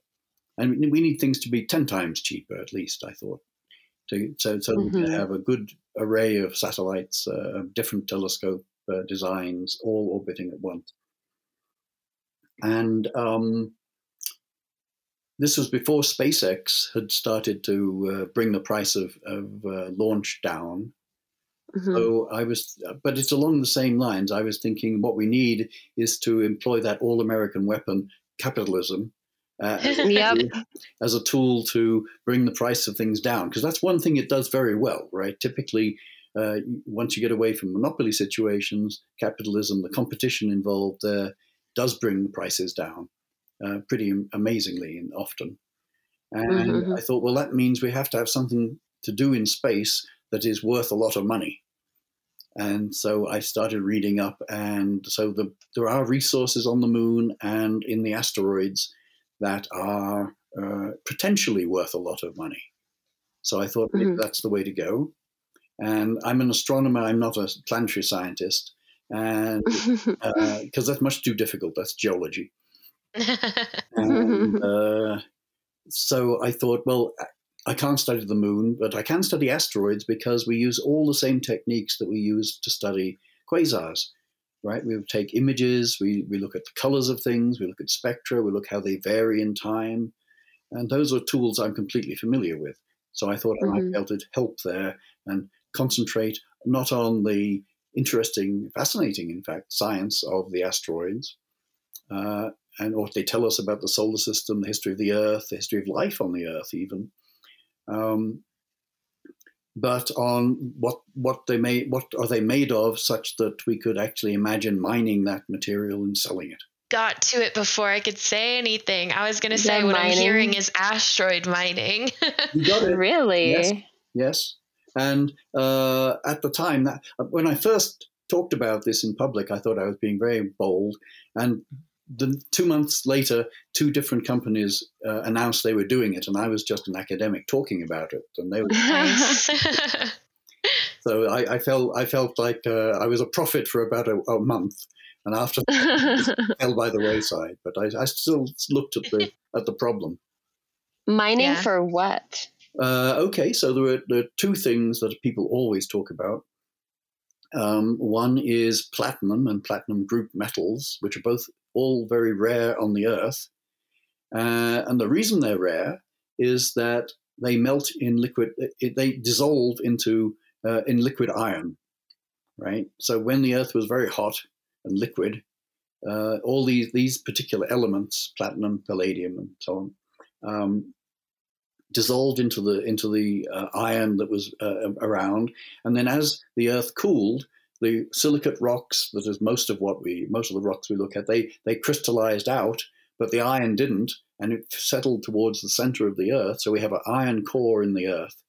And we- need things to be 10 times cheaper, at least, I thought. To, so so we can Mhm. have a good array of satellites, uh, of different telescope uh, designs, all orbiting at once. And um, this was before SpaceX had started to uh, bring the price of, of uh, launch down. hmm So I was, but it's along the same lines. I was thinking what we need is to employ that all American weapon, capitalism, uh, as, a Yep. tool- as a tool to bring the price of things down. Because that's one thing it does very well, right? Typically, uh, once you get away from monopoly situations, capitalism, the competition involved there does bring the prices down uh, pretty amazingly and often. And Mhm. I thought, well, that means we have to have something to do in space that is worth a lot of money. And so I started reading up, and so the, there are resources on the moon and in the asteroids that are uh, potentially worth a lot of money. So I thought maybe Mhm. that's the way to go. And I'm an astronomer, I'm not a planetary scientist, and because that's much too difficult, that's geology. And uh, so I thought, well, I can't study the moon, but I can study asteroids because we use all the same techniques that we use to study quasars. right? We take images, we, we look at the colors of things, we look at spectra, we look how they vary in time. And those are tools I'm completely familiar with. So I thought mm-hmm. I might mm-hmm. be able to help there and concentrate not on the interesting, fascinating, in fact, science of the asteroids uh, and what they tell us about the solar system, the history of the Earth, the history of life on the Earth, even. Um, but on what what they made, what are they made of, such that we could actually imagine mining that material and selling it. Got to it before I could say anything. I was going to say what mining. I'm hearing is asteroid mining. you got it. Really? Yes. yes. And uh, at the time, that when I first talked about this in public, I thought I was being very bold. And the two months later, two different companies uh, announced they were doing it, and I was just an academic talking about it, and they were. so I, I, felt I felt like uh, I was a prophet for about a, a month, and after that, fell by the wayside. But I, I, still looked at the at the problem. Mining yeah. for what? Uh, okay, so there are, there are two things that people always talk about. Um, one is platinum and platinum group metals, which are both all very rare on the Earth. Uh, and the reason they're rare is that they melt in liquid, it, they dissolve into uh, in liquid iron, right? So when the Earth was very hot and liquid, uh, all these these particular elements, platinum, palladium, and so on, um, dissolved into the into the uh, iron that was uh, around, and then as the Earth cooled, the silicate rocks that is most of what we most of the rocks we look at they they crystallized out, but the iron didn't, and it settled towards the center of the Earth. So we have an iron core in the Earth,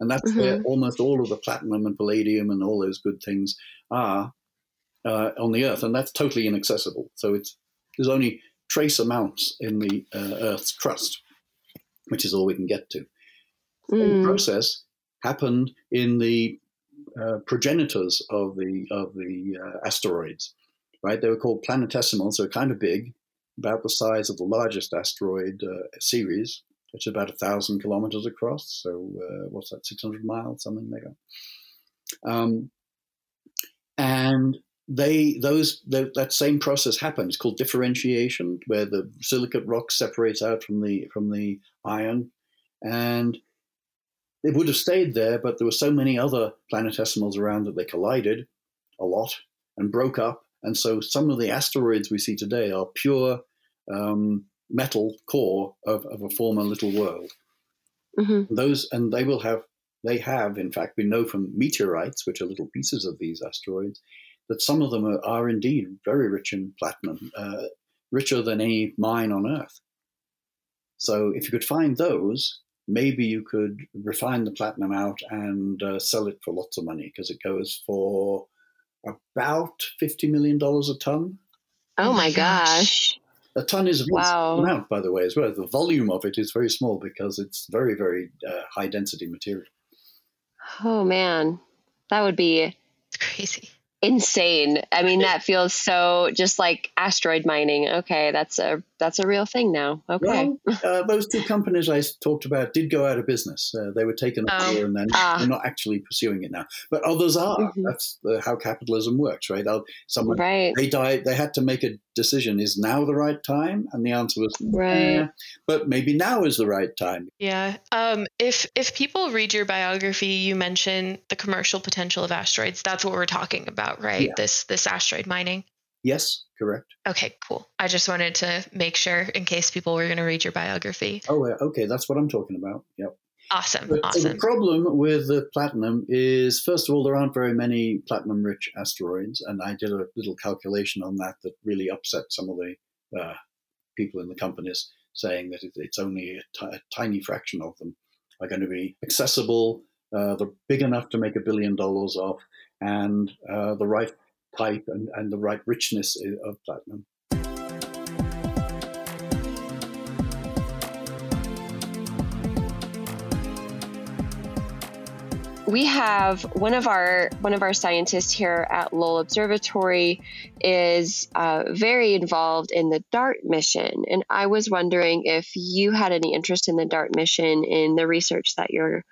and that's mm-hmm. where almost all of the platinum and palladium and all those good things are uh, on the Earth, and that's totally inaccessible. So it's there's only trace amounts in the uh, Earth's crust which is all we can get to. Mm. The process happened in the uh, progenitors of the of the uh, asteroids, right? They were called planetesimals. They're kind of big, about the size of the largest asteroid uh, Ceres, which is about a thousand kilometers across. So uh, what's that? Six hundred miles, something like that. Um, and they those the, that same process happens. Called differentiation, where the silicate rock separates out from the from the iron, and it would have stayed there, but there were so many other planetesimals around that they collided a lot and broke up, and so some of the asteroids we see today are pure um, metal core of, of, a former little world. Mm-hmm. Those and they will have they have in fact we know from meteorites, which are little pieces of these asteroids that some of them are, are indeed very rich in platinum, uh, richer than any mine on Earth. So if you could find those, maybe you could refine the platinum out and uh, sell it for lots of money because it goes for about $50 million a ton. Oh my gosh. A ton is a wow. amount, by the way, as well. The volume of it is very small because it's very, very uh, high density material. Oh man, that would be it's crazy insane. I mean, that feels so just like asteroid mining. Okay, that's a that's a real thing now. Okay. Well, uh, those two companies I talked about did go out of business. Uh, they were taken over oh. and then uh, they're not actually pursuing it now. But others are. Mm-hmm. That's the, how capitalism works, right? someone right. they died. They had to make a decision: is now the right time? And the answer was right. Eh, but maybe now is the right time. Yeah. Um, if if people read your biography, you mention the commercial potential of asteroids. That's what we're talking about, right? Yeah. This this asteroid mining. Yes, correct. Okay, cool. I just wanted to make sure in case people were going to read your biography. Oh, okay. That's what I'm talking about. Yep. Awesome. But, awesome. the problem with the platinum is, first of all, there aren't very many platinum rich asteroids. And I did a little calculation on that that really upset some of the uh, people in the companies, saying that it, it's only a, t- a tiny fraction of them are going to be accessible. Uh, they're big enough to make a billion dollars off, and uh, the right type and, and the right richness of platinum. we have one of our one of our scientists here at Lowell Observatory is uh, very involved in the DART mission, and I was wondering if you had any interest in the DART mission in the research that you're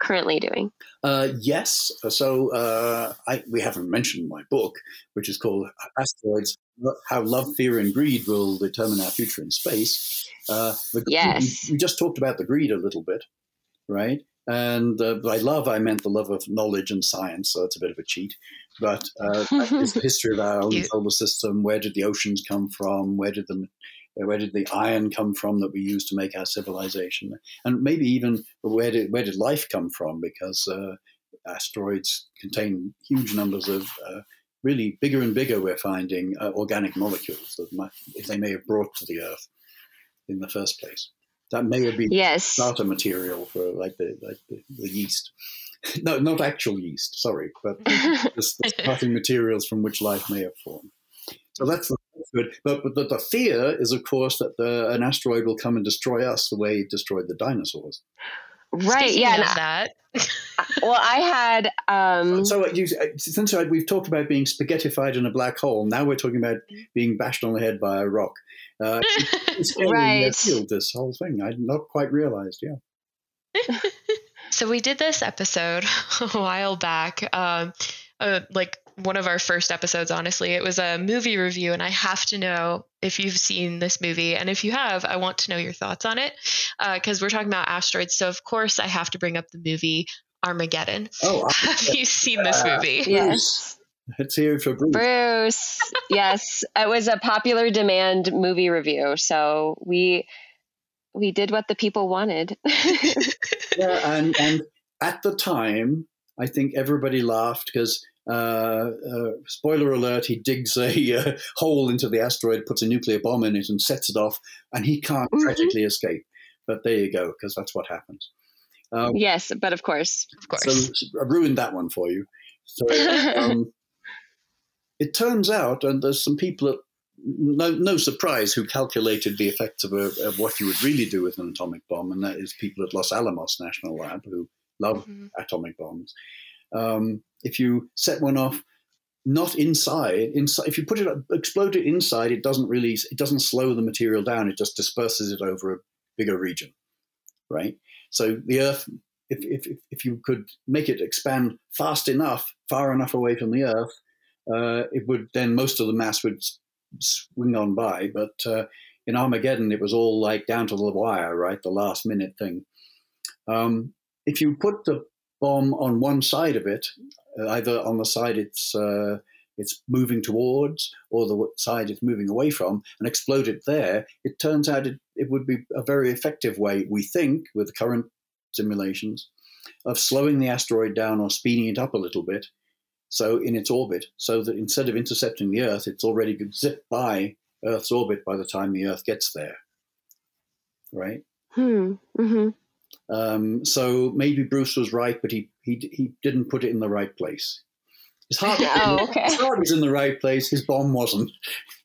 currently doing? Uh, yes. So uh, I, we haven't mentioned my book, which is called Asteroids How Love, Fear, and Greed Will Determine Our Future in Space. Uh, the, yes. We, we, just talked about the greed a little bit, right? And uh, by love, I meant the love of knowledge and science, so it's a bit of a cheat. But uh, it's the history of our own solar system. Where did the oceans come from? Where did the where did the iron come from that we use to make our civilization? And maybe even where did where did life come from? Because uh, asteroids contain huge numbers of uh, really bigger and bigger. We're finding uh, organic molecules that might, they may have brought to the Earth in the first place. That may have been yes. starter material for like the like the, the yeast. No, not actual yeast. Sorry, but the, the starting materials from which life may have formed. So that's good. But, but the fear is, of course, that the, an asteroid will come and destroy us the way it destroyed the dinosaurs. Right. Speaking yeah. that. well, I had. Um, so you, since we've talked about being spaghettified in a black hole, now we're talking about being bashed on the head by a rock. Uh, it's right. Field, this whole thing. I'd not quite realized. Yeah. so we did this episode a while back. Um, uh, like one of our first episodes, honestly. It was a movie review, and I have to know if you've seen this movie. And if you have, I want to know your thoughts on it because uh, we're talking about asteroids. So, of course, I have to bring up the movie Armageddon. Oh, have you seen this movie? Yes. Let's hear it for Bruce. Bruce. yes, it was a popular demand movie review, so we we did what the people wanted. yeah, and and at the time, I think everybody laughed because uh, uh, spoiler alert, he digs a uh, hole into the asteroid, puts a nuclear bomb in it, and sets it off, and he can't mm-hmm. tragically escape. But there you go, because that's what happens. Um, yes, but of course, of course. So I ruined that one for you. So um, it turns out, and there's some people that no, no surprise who calculated the effects of, a, of, what you would really do with an atomic bomb, and that is people at Los Alamos National Lab who love mm-hmm. atomic bombs um, if you set one off not inside inside if you put it explode it inside it doesn't really it doesn't slow the material down it just disperses it over a bigger region right? So the earth if, if, if you could make it expand fast enough far enough away from the earth uh, it would then most of the mass would swing on by. But uh, in armageddon it was all like down to the wire right? The last minute thing. Um, if you put the bomb on one side of it, uh, either on the side it's uh, it's moving towards or the side it's moving away from, and explode it there, it turns out it, it would be a very effective way, we think, with current simulations, of slowing the asteroid down or speeding it up a little bit, so in its orbit, so that instead of intercepting the Earth, it's already zip by Earth's orbit by the time the Earth gets there. Right? Hmm. Mm-hmm. Um, so maybe Bruce was right, but he, he, he didn't put it in the right place. His heart, oh, okay. his heart was in the right place. His bomb wasn't.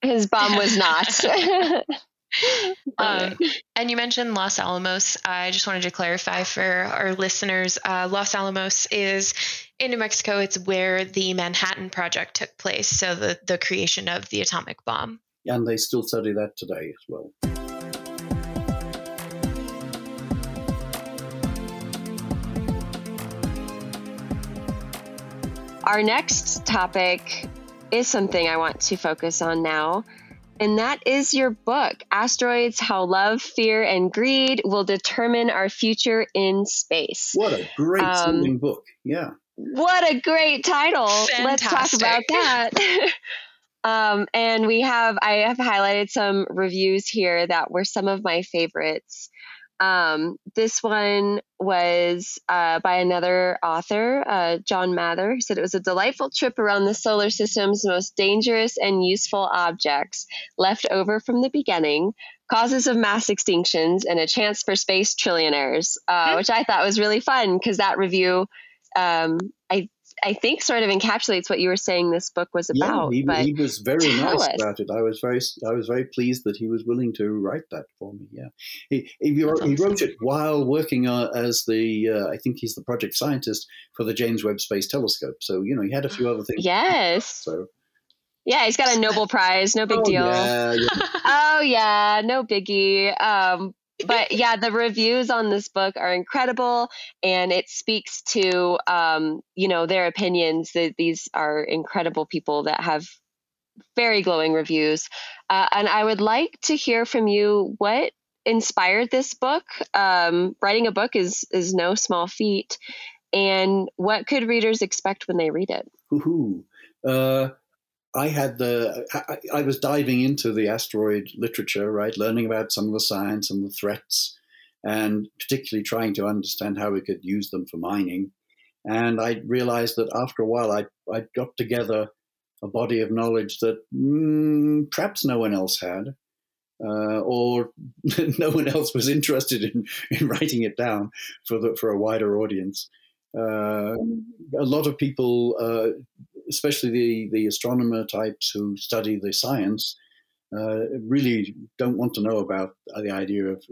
His bomb was not. um, and you mentioned Los Alamos. I just wanted to clarify for our listeners uh, Los Alamos is in New Mexico. It's where the Manhattan Project took place. So the, the creation of the atomic bomb. And they still study that today as well. Our next topic is something I want to focus on now, and that is your book, Asteroids How Love, Fear, and Greed Will Determine Our Future in Space. What a great um, book. Yeah. What a great title. Fantastic. Let's talk about that. um, and we have, I have highlighted some reviews here that were some of my favorites. Um, this one was uh, by another author, uh, John Mather. He said it was a delightful trip around the solar system's most dangerous and useful objects left over from the beginning, causes of mass extinctions, and a chance for space trillionaires, uh, which I thought was really fun because that review um, I I think sort of encapsulates what you were saying this book was about. Yeah, he, he was very nice us. about it. I was very I was very pleased that he was willing to write that for me. Yeah, he he, he wrote it while working uh, as the uh, I think he's the project scientist for the James Webb Space Telescope. So you know he had a few other things. Yes. So. Yeah, he's got a Nobel Prize. No big oh, deal. Yeah, yeah. oh yeah, no biggie. Um, but yeah, the reviews on this book are incredible, and it speaks to um, you know their opinions. That these are incredible people that have very glowing reviews, uh, and I would like to hear from you what inspired this book. Um, writing a book is is no small feat, and what could readers expect when they read it? Woohoo. Uh, I had the I, I, was diving into the asteroid literature, right, learning about some of the science and the threats, and particularly trying to understand how we could use them for mining. And I realized that after a while, I I got together a body of knowledge that mm, perhaps no one else had, uh, or no one else was interested in, in writing it down for the for a wider audience. Uh, a lot of people uh, especially the, the astronomer types who study the science, uh, really don't want to know about the idea of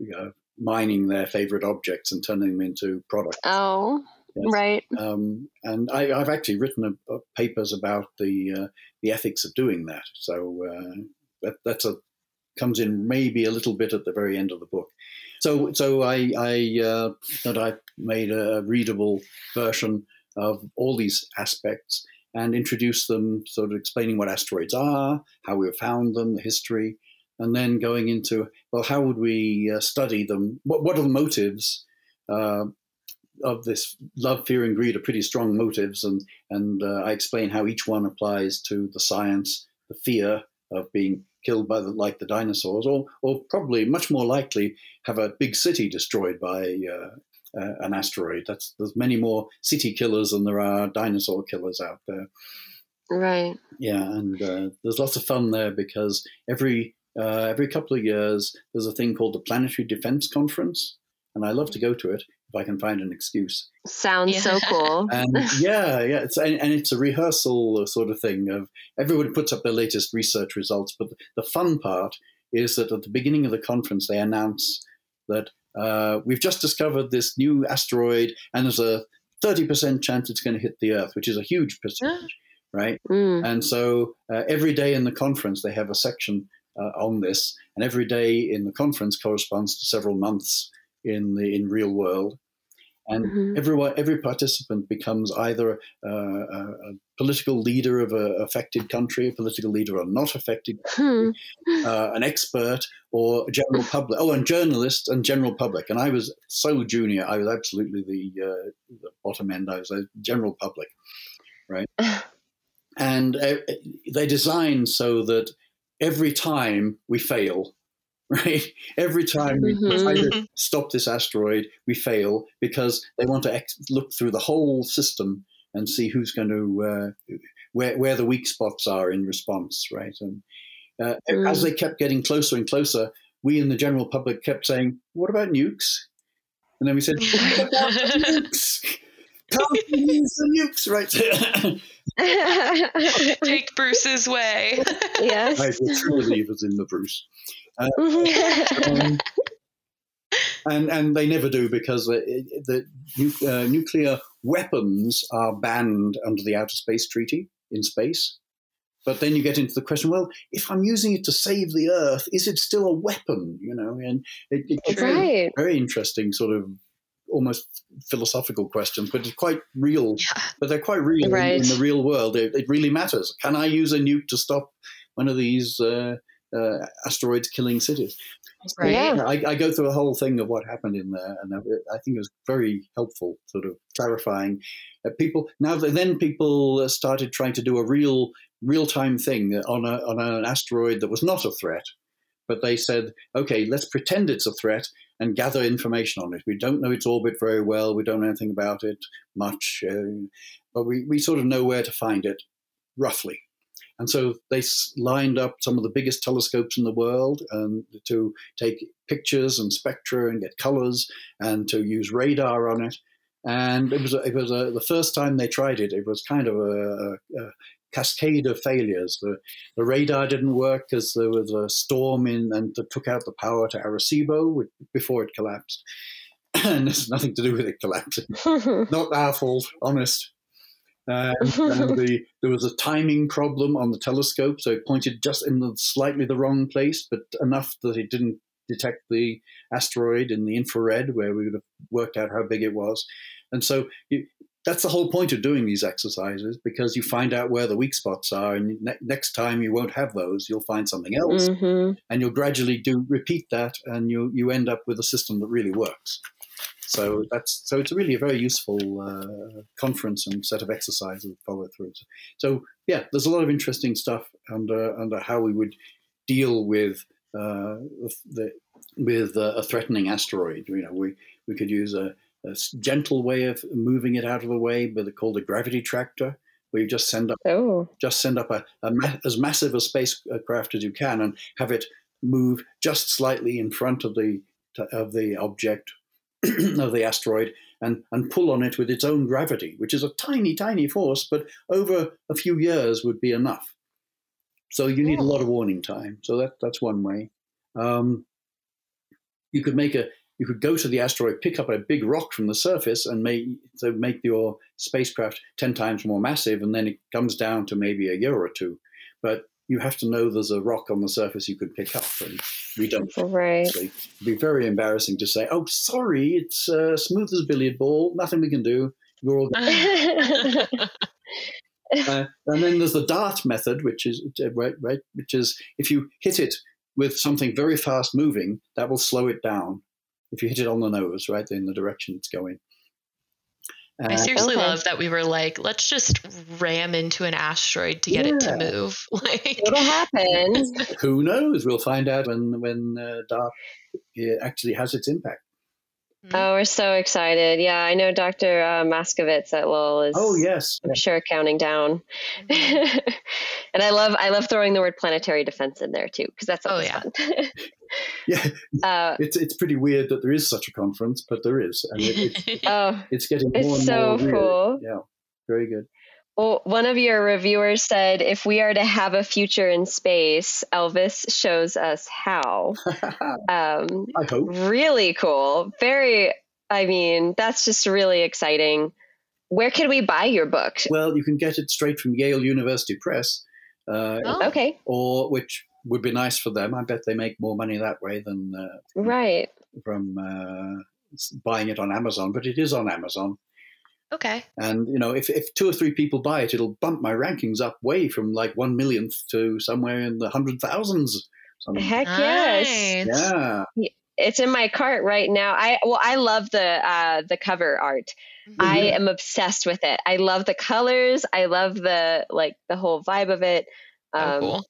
mining their favorite objects and turning them into products. Oh, yes. right. Um, and I, have actually written a, a papers about the uh, the ethics of doing that. So uh, that that's a comes in maybe a little bit at the very end of the book. So so I, I uh, that I made a readable version of all these aspects and introduce them, sort of explaining what asteroids are, how we have found them, the history, and then going into well, how would we uh, study them? What, what are the motives uh, of this love, fear, and greed? Are pretty strong motives, and and uh, I explain how each one applies to the science, the fear of being killed by the like the dinosaurs, or or probably much more likely have a big city destroyed by uh, an asteroid. That's there's many more city killers than there are dinosaur killers out there. Right. Yeah, and uh, there's lots of fun there because every uh, every couple of years there's a thing called the Planetary Defense Conference, and I love to go to it if I can find an excuse. Sounds yeah. so cool. And yeah, yeah, it's and, and, it's a rehearsal sort of thing of everyone puts up their latest research results, but the fun part is that at the beginning of the conference they announce that uh, we've just discovered this new asteroid, and there's a 30% chance it's going to hit the Earth, which is a huge percentage, right? Mm. And so uh, every day in the conference, they have a section uh, on this, and every day in the conference corresponds to several months in the in real world and mm-hmm. everyone, every participant becomes either a, a, a, political leader of an affected country, a political leader of a not affected country, hmm. uh, an expert, or a general public. Oh, and journalist and general public. And I was so junior; I was absolutely the, uh, the bottom end. I was a general public, right? and uh, they designed so that every time we fail, right? Every time we mm-hmm. try to stop this asteroid, we fail because they want to ex- look through the whole system and see who's going to uh, where where the weak spots are in response, right? And uh, mm. as they kept getting closer and closer, we in the general public kept saying, "What about nukes?" And then we said, "What about nukes?" Can't use the nukes, right? Take Bruce's way. yes. Right, the true believers in the Bruce. Uh, um, and and they never do because the, the uh, nuclear weapons are banned under the Outer Space Treaty in space. But then you get into the question: Well, if I'm using it to save the Earth, is it still a weapon? You know, and it, it's right. very, very interesting, sort of almost philosophical questions, but it's quite real. Yeah. But they're quite real right. in, in, the real world. It, it, really matters. Can I use a nuke to stop one of these uh, uh, asteroids killing cities. Right. Yeah. I, I, go through a whole thing of what happened in there, and I, think it was very helpful, sort of clarifying. Uh, people now then people started trying to do a real real time thing on a, on an asteroid that was not a threat, but they said, okay, let's pretend it's a threat and gather information on it. We don't know its orbit very well. We don't know anything about it much, uh, but we, we sort of know where to find it roughly. And so they lined up some of the biggest telescopes in the world um, to take pictures and spectra and get colors and to use radar on it. And it was, a, it was a, the first time they tried it, it was kind of a, a cascade of failures. The, the radar didn't work because there was a storm in and that took out the power to Arecibo before it collapsed. and there's nothing to do with it collapsing. Not our fault, honest. Um, and the, there was a timing problem on the telescope, so it pointed just in the, slightly the wrong place, but enough that it didn't detect the asteroid in the infrared, where we would have worked out how big it was. And so you, that's the whole point of doing these exercises because you find out where the weak spots are, and ne- next time you won't have those. You'll find something else, hmm and you'll gradually do repeat that, and you you end up with a system that really works. So that's so it's really a very useful uh, conference and set of exercises follow through. So yeah, there's a lot of interesting stuff under under how we would deal with uh, the with uh, a threatening asteroid. You know, we we could use a gentle way of moving it out of the way, but called a gravity tractor, where you just send up Oh, just send up a, a ma- as massive a spacecraft as you can and have it move just slightly in front of the of the object of the asteroid and and pull on it with its own gravity, which is a tiny tiny force, but over a few years would be enough. So you need a lot of warning time. So that that's one way. Um, you could make a you could go to the asteroid, pick up a big rock from the surface, and make so make your spacecraft ten times more massive, and then it comes down to maybe a year or two. But you have to know there's a rock on the surface you could pick up, and we don't. right. So it'd be very embarrassing to say, "Oh, sorry, it's uh, smooth as a billiard ball. Nothing we can do." We're all uh, and then there's the dart method, which is uh, right, right, which is if you hit it with something very fast moving, that will slow it down. If you hit it on the nose, right, in the direction it's going. I Uh, seriously Okay. love that we were like, let's just ram into an asteroid to get it to move. Like, It'll happen. who knows? We'll find out when when uh, dart actually has its impact. Oh, we're so excited. Yeah, I know Dr. Uh, Moskovitz at Lowell is Oh yes, I'm sure counting down. and I love I love throwing the word planetary defense in there too because that's Oh, always yeah. fun. yeah. uh, It's it's pretty weird that there is such a conference, but there is, and it, it's oh, it's getting more It's and so more weird. cool. Yeah, very good. Well, one of your reviewers said if we are to have a future in space, Elvis shows us how. Um, I hope. really cool. Very. I mean, that's just really exciting. Where can we buy your book? Well, you can get it straight from Yale University Press. Uh, Oh. Okay, or which would be nice for them. I bet they make more money that way than uh, right. from uh, buying it on Amazon. But it is on Amazon, okay. and you know, if, if two or three people buy it, it'll bump my rankings up way from like one millionth to somewhere in the hundred thousands. Something. Heck yes. Nice. Yeah, It's in my cart right now. I well, I love the uh, the cover art. I Mhm. am obsessed with it. I love the colors. I love the like the whole vibe of it. Oh, Um, cool.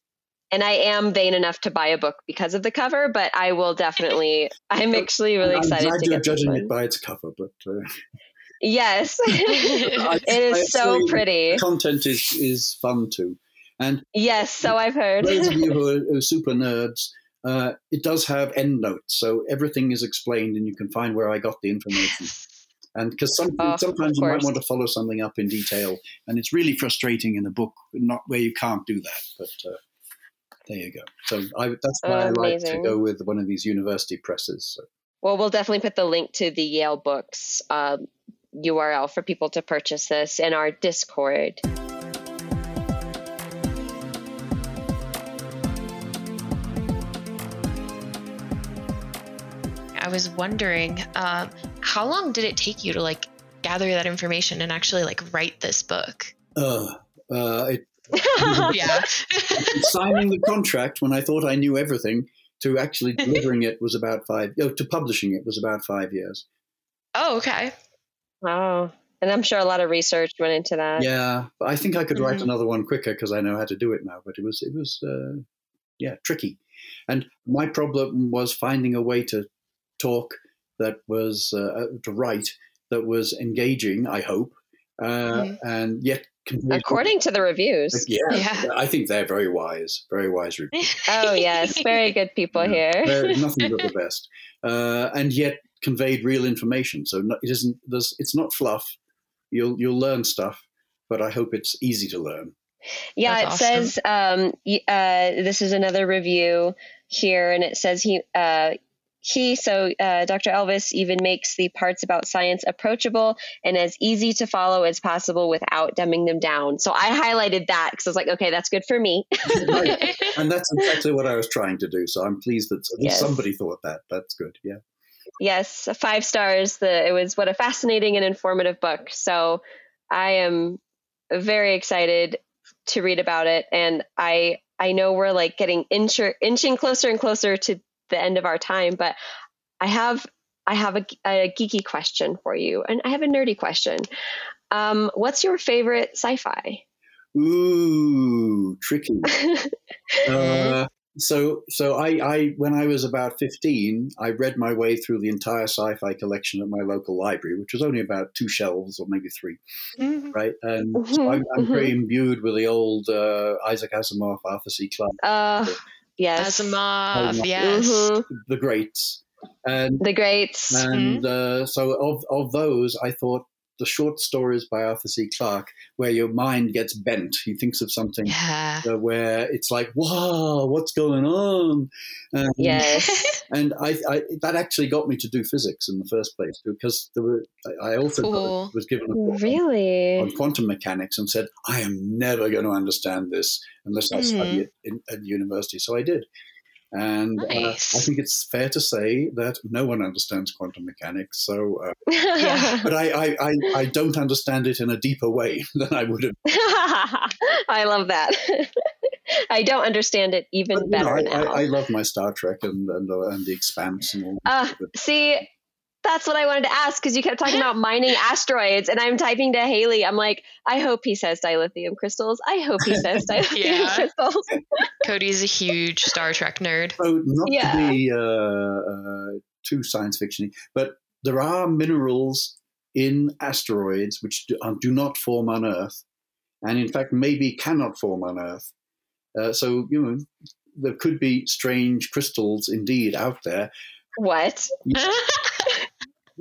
And I am vain enough to buy a book because of the cover, but I will definitely. I'm actually really I'm excited glad to you're get this judging it by its cover, but uh, Yes, I- it is I so pretty. content is is fun too. And Yes, so I've heard. those of you who are, who are super nerds, uh, it does have endnotes, so everything is explained, and you can find where I got the information. And because some, Oh, sometimes you might want to follow something up in detail, and it's really frustrating in a book, not where you can't do that. But uh, there you go. So I, that's why I like to go with one of these university presses. So, Well, we'll definitely put the link to the Yale Books um, URL for people to purchase this in our Discord. I was wondering, um, how long did it take you to like gather that information and actually like write this book? uh, uh, it, Yeah. signing the contract when I thought I knew everything to actually delivering it was about five. Oh, to publishing it was about five years. oh, okay. Wow. And I'm sure a lot of research went into that. Yeah, but I think I could write Mhm. another one quicker because I know how to do it now. But it was it was uh, yeah tricky, and my problem was finding a way to talk that was uh, to write that was engaging. I hope, uh, Mhm. and yet conveyed- According to the reviews. yeah, Yeah. I think they're very wise, very wise reviews. Oh, yes. Very good people here. Nothing but the best, uh, and yet conveyed real information. So it isn't. There's, it's not fluff. You'll you'll learn stuff, but I hope it's easy to learn. Yeah, That's it says um, uh, this is another review here, and it says he uh, he, so uh, Dr. Elvis, even makes the parts about science approachable and as easy to follow as possible without dumbing them down. So I highlighted that because I was like, okay, that's good for me. Right. and that's exactly what I was trying to do. So I'm pleased that Yes. somebody thought that. That's good. Yeah. Yes, five stars. The it was what a fascinating and informative book. So I am very excited to read about it, and I I know we're like getting incher- inching closer and closer to the end of our time, but I have I have a, a geeky question for you, and I have a nerdy question. Um, what's your favorite sci-fi? Ooh, tricky. Uh, so, so I, I, when I was about fifteen, I read my way through the entire sci-fi collection at my local library, which was only about two shelves or maybe three, Mhm. right? And so Mhm, I'm, I'm mhm. very imbued with the old uh, Isaac Asimov, Arthur C. Clarke, Uh, yes, Asimov, yes. Mhm. the greats, and the greats. and uh, so of of those, I thought the short stories by Arthur C. Clarke, where your mind gets bent, he thinks of something Yeah. uh, where it's like, "Wow, what's going on?" And, yes. and I, I that actually got me to do physics in the first place because there were I I also got- Cool. was given a book really? on quantum mechanics and said, "I am never going to understand this unless I study Mhm. it in, at university." So I did. And uh, I think it's fair to say that no one understands quantum mechanics. So, uh, Yeah. but I, I, I, I don't understand it in a deeper way than I would have. I love that. I don't understand it even But, you know, better I, now. I, I love my Star Trek and and, uh, and the Expanse and all. Uh, see, that's what I wanted to ask because you kept talking about mining asteroids, and I'm typing to Hailey. I'm like, I hope he says dilithium crystals. I hope he says dilithium Yeah. crystals. Cody's a huge Star Trek nerd. So not Yeah. to be uh, uh, too science fictiony, but there are minerals in asteroids which do, uh, do not form on Earth, and in fact maybe cannot form on Earth. Uh, so you know there could be strange crystals indeed out there. What?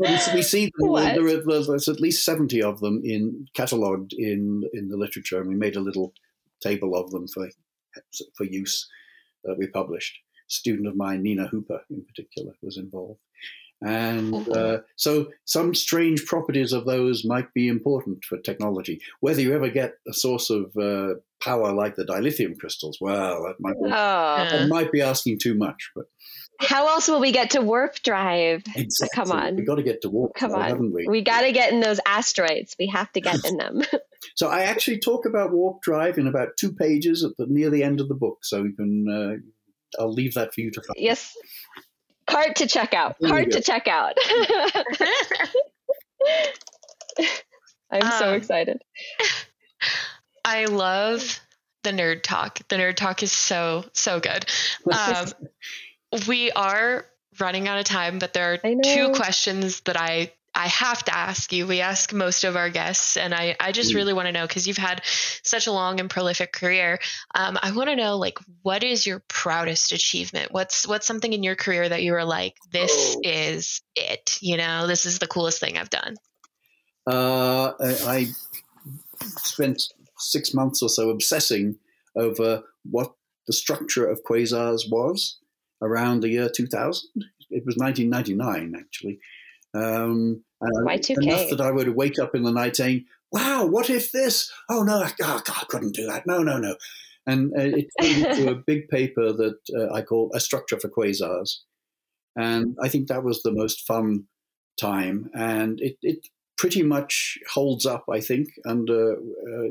We, see- we see them, What? there are, there's, at least seventy of them in catalogued in in the literature, and we made a little table of them for for use that we published. A student of mine, Nina Hooper, in particular, was involved. And uh, so, some strange properties of those might be important for technology. Whether you ever get a source of uh, power like the dilithium crystals, well, that might be, Oh, that might be asking too much. But how else will we get to warp drive? exactly, Come on. we've got to get to warp. Come now, on. haven't we? We got to get in those asteroids. We have to get in them. So I actually talk about warp drive in about two pages at the near the end of the book. So you can, uh, I'll leave that for you to find. yes. Cart to check out. There you Cart to check out. I'm so Um, excited. I love the nerd talk. The nerd talk is so so good. Um, we are running out of time, but there are two questions that I I have to ask you. We ask most of our guests, and I I just Mm. really want to know because you've had such a long and prolific career. Um, I want to know like what is your proudest achievement? What's what's something in your career that you were like, this Oh. is it. You know, this is the coolest thing I've done. Uh, I, I spent six months or so obsessing over what the structure of quasars was around the year 2000. It was 1999, actually. Um, and I- Y2K. Enough that I would wake up in the night saying, wow, what if this? Oh, no, I, oh, God, I couldn't do that. No, no, no. And uh, it turned into a big paper that uh, I call A Structure for Quasars. And I think that was the most fun time. And it, it pretty much holds up, I think, under uh,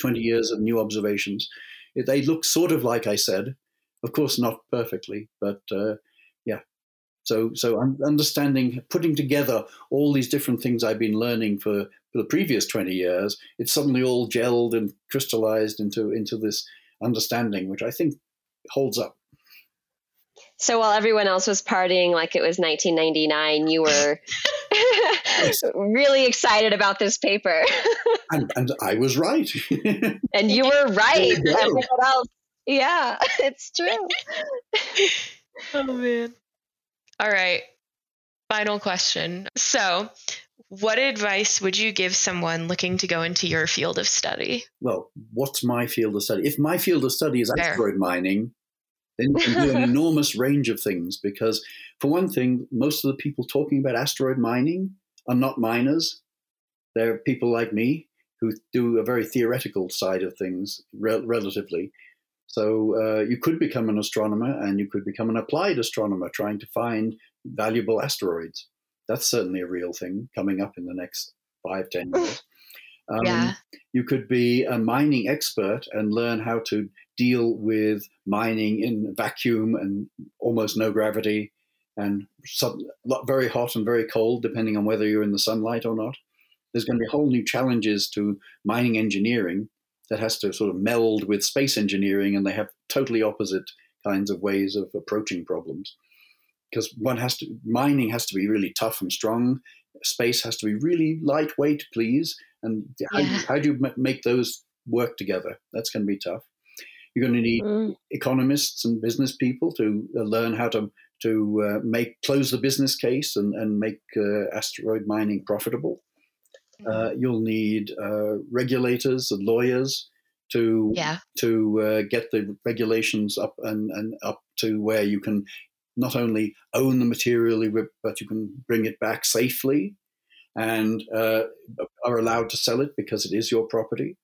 20 years of new observations. They look sort of like I said, of course, not perfectly, but uh, yeah. So, so un- understanding, putting together all these different things I've been learning for, for the previous 20 years, it's suddenly all gelled and crystallized into, into this understanding, which I think holds up. So while everyone else was partying like it was 1999, you were really excited about this paper. And, and I was right. and you were right. There you go. Everyone else. Yeah, it's true. Oh man. All right. Final question. So, what advice would you give someone looking to go into your field of study? well, what's my field of study? If my field of study is Fair. asteroid mining, then you can do an enormous range of things because, for one thing, most of the people talking about asteroid mining are not miners. They're people like me who do a very theoretical side of things rel- relatively. So uh, you could become an astronomer and you could become an applied astronomer trying to find valuable asteroids. That's certainly a real thing coming up in the next five, ten years. Um, Yeah. You could be a mining expert and learn how to deal with mining in vacuum and almost no gravity and sub, very hot and very cold, depending on whether you're in the sunlight or not. There's going to be whole new challenges to mining engineering that has to sort of meld with space engineering, and they have totally opposite kinds of ways of approaching problems. Because one has to, mining has to be really tough and strong. Space has to be really lightweight, please. And how, Yeah. how do you make those work together? That's going to be tough. You're going to need Mm. economists and business people to uh, learn how to to uh, make close the business case and, and make uh, asteroid mining profitable. Uh, you'll need uh, regulators and lawyers to Yeah. to uh, get the regulations up and, and up to where you can not only own the material, but you can bring it back safely and uh, are allowed to sell it because it is your property.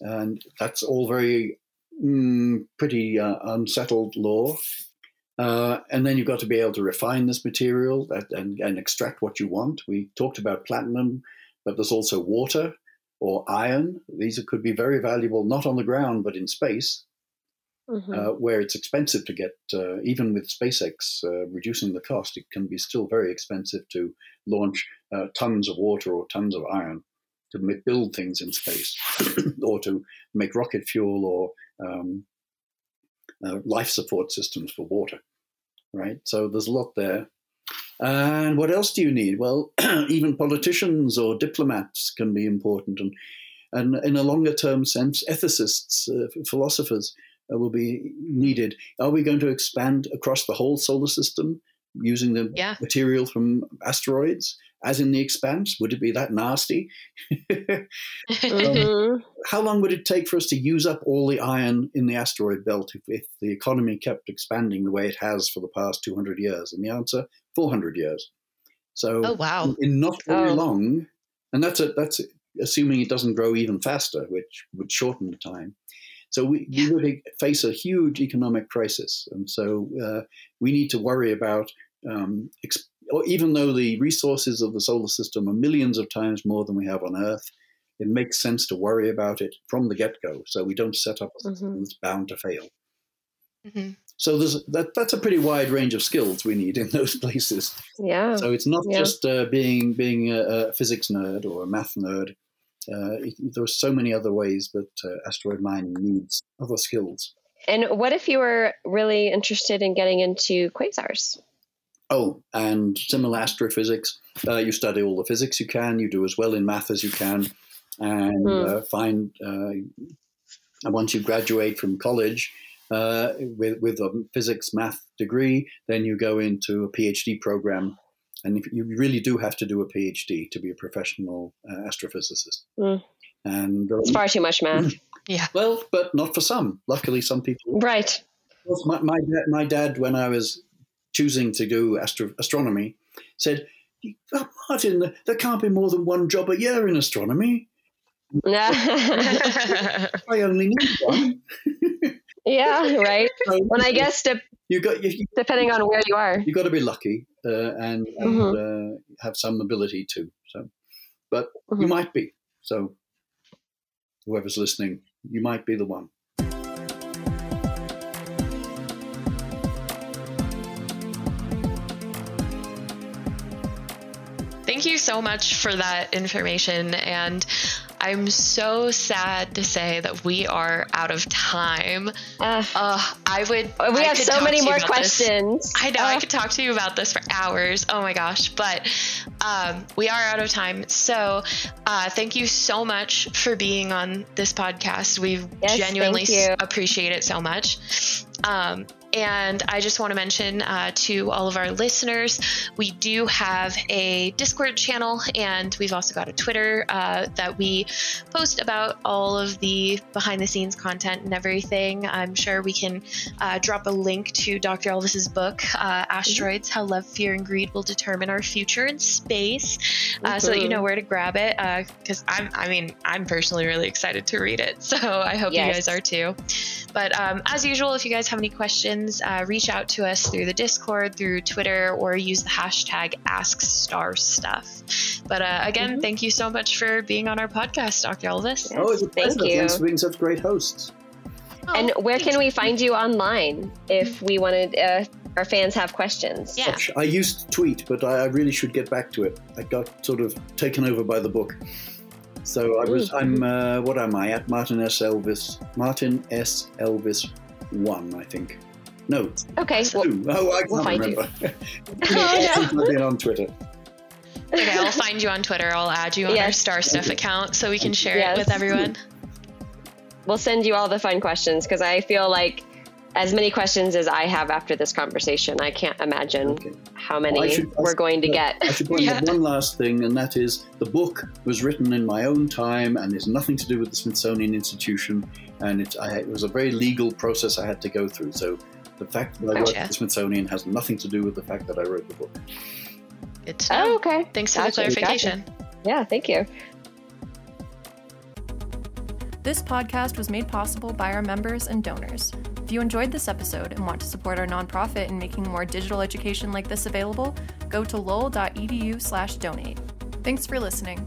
And that's all very mm, pretty uh, unsettled law. Uh, and then you've got to be able to refine this material that, and, and extract what you want. We talked about platinum, but there's also water or iron. These could be very valuable, not on the ground, but in space, Mhm. uh, where it's expensive to get, uh, even with SpaceX uh, reducing the cost, it can be still very expensive to launch uh, tons of water or tons of iron to build things in space or to make rocket fuel or um, uh, life support systems for water, right? So there's a lot there. And what else do you need? Well, even politicians or diplomats can be important, and and in a longer term sense, ethicists, uh, philosophers uh, will be needed. Are we going to expand across the whole solar system using the Yeah. material from asteroids, as in the expanse? Would it be that nasty? Mhm. How long would it take for us to use up all the iron in the asteroid belt if, if the economy kept expanding the way it has for the past 200 years? And the answer, 400 years. So oh wow. in not very Oh. long, and that's a, that's assuming it doesn't grow even faster, which would shorten the time. So we, we would face a huge economic crisis, and so uh, we need to worry about. Um, ex- or even though the resources of the solar system are millions of times more than we have on Earth, it makes sense to worry about it from the get-go, so we don't set up a system Mhm. that's bound to fail. Mhm. So there's that, that's a pretty wide range of skills we need in those places. Yeah. So it's not Yeah. just uh, being being a, a physics nerd or a math nerd. Uh, it, there's so many other ways that uh, asteroid mining needs other skills. And what if you were really interested in getting into quasars? Oh, and similar astrophysics. Uh, you study all the physics you can. You do as well in math as you can, and Hmm. uh, find. Uh, and once you graduate from college uh, with with a physics math degree, then you go into a PhD program, and if, you really do have to do a PhD to be a professional uh, astrophysicist. Hmm. And uh, It's far too much math. yeah. well, but not for some. Luckily, some people right. My, my, dad, my dad, when I was choosing to do astro- astronomy, said, "Oh, Martin, there can't be more than one job a year in astronomy. yeah, I only need one. right. So Well, I guess de- you got you, depending on where you are. you got to be lucky uh, and, and Mhm. uh, have some ability too. So, but you Mhm. might be. So, whoever's listening, you might be the one. Thank you so much for that information. And I'm so sad to say that we are out of time. Uh, Uh, I would. we I have so many more about this. questions. I know I Uh, could talk to you about this for hours. Oh my gosh. But um, we are out of time. So uh, thank you so much for being on this podcast. We Yes, genuinely thank you. s- appreciate it so much. Um, And I just want to mention uh, to all of our listeners, we do have a Discord channel and we've also got a Twitter uh, that we post about all of the behind the scenes content and everything. I'm sure we can uh, drop a link to Dr. Elvis's book, uh, Asteroids How Love, Fear, and Greed Will Determine Our Future in Space, uh, so that you know where to grab it. Because I'm, I mean, I'm personally really excited to read it. So I hope Yes. you guys are too. But um, as usual, if you guys have any questions, uh, reach out to us through the Discord, through Twitter, or use the hashtag AskStarStuff. But uh, again, Mhm. thank you so much for being on our podcast, Dr. Elvis. Yes, oh, it's a thank pleasure. you. Thanks for being such great hosts. And Oh, where can we find you online if we wanted uh, our fans have questions? Yeah. I used to tweet, but I, I really should get back to it. I got sort of taken over by the book. So I was, Ooh. I'm, uh, what am I at? Martin S. Elvis, Martin S. Elvis one, I think. No, Okay. Well. Oh, I can't we'll find you. remember. Oh, Since I've been on Twitter. Okay, I'll find you on Twitter. I'll add you on our Star Stuff account so we can share Yes. it with everyone. we'll send you all the fun questions because I feel like as many questions as I have after this conversation, I can't imagine Okay. how many uh, I should- we're going to I get. should point out one last thing, and that is the book was written in my own time and is nothing to do with the Smithsonian Institution. And it, I, it was a very legal process I had to go through. So the fact that I worked at the Smithsonian has nothing to do with the fact that I wrote the book. Good to oh, know. Oh, okay. Thanks for the clarification. Yeah, thank you. This podcast was made possible by our members and donors. If you enjoyed this episode and want to support our nonprofit in making more digital education like this available, go to lowell.edu slash donate. Thanks for listening.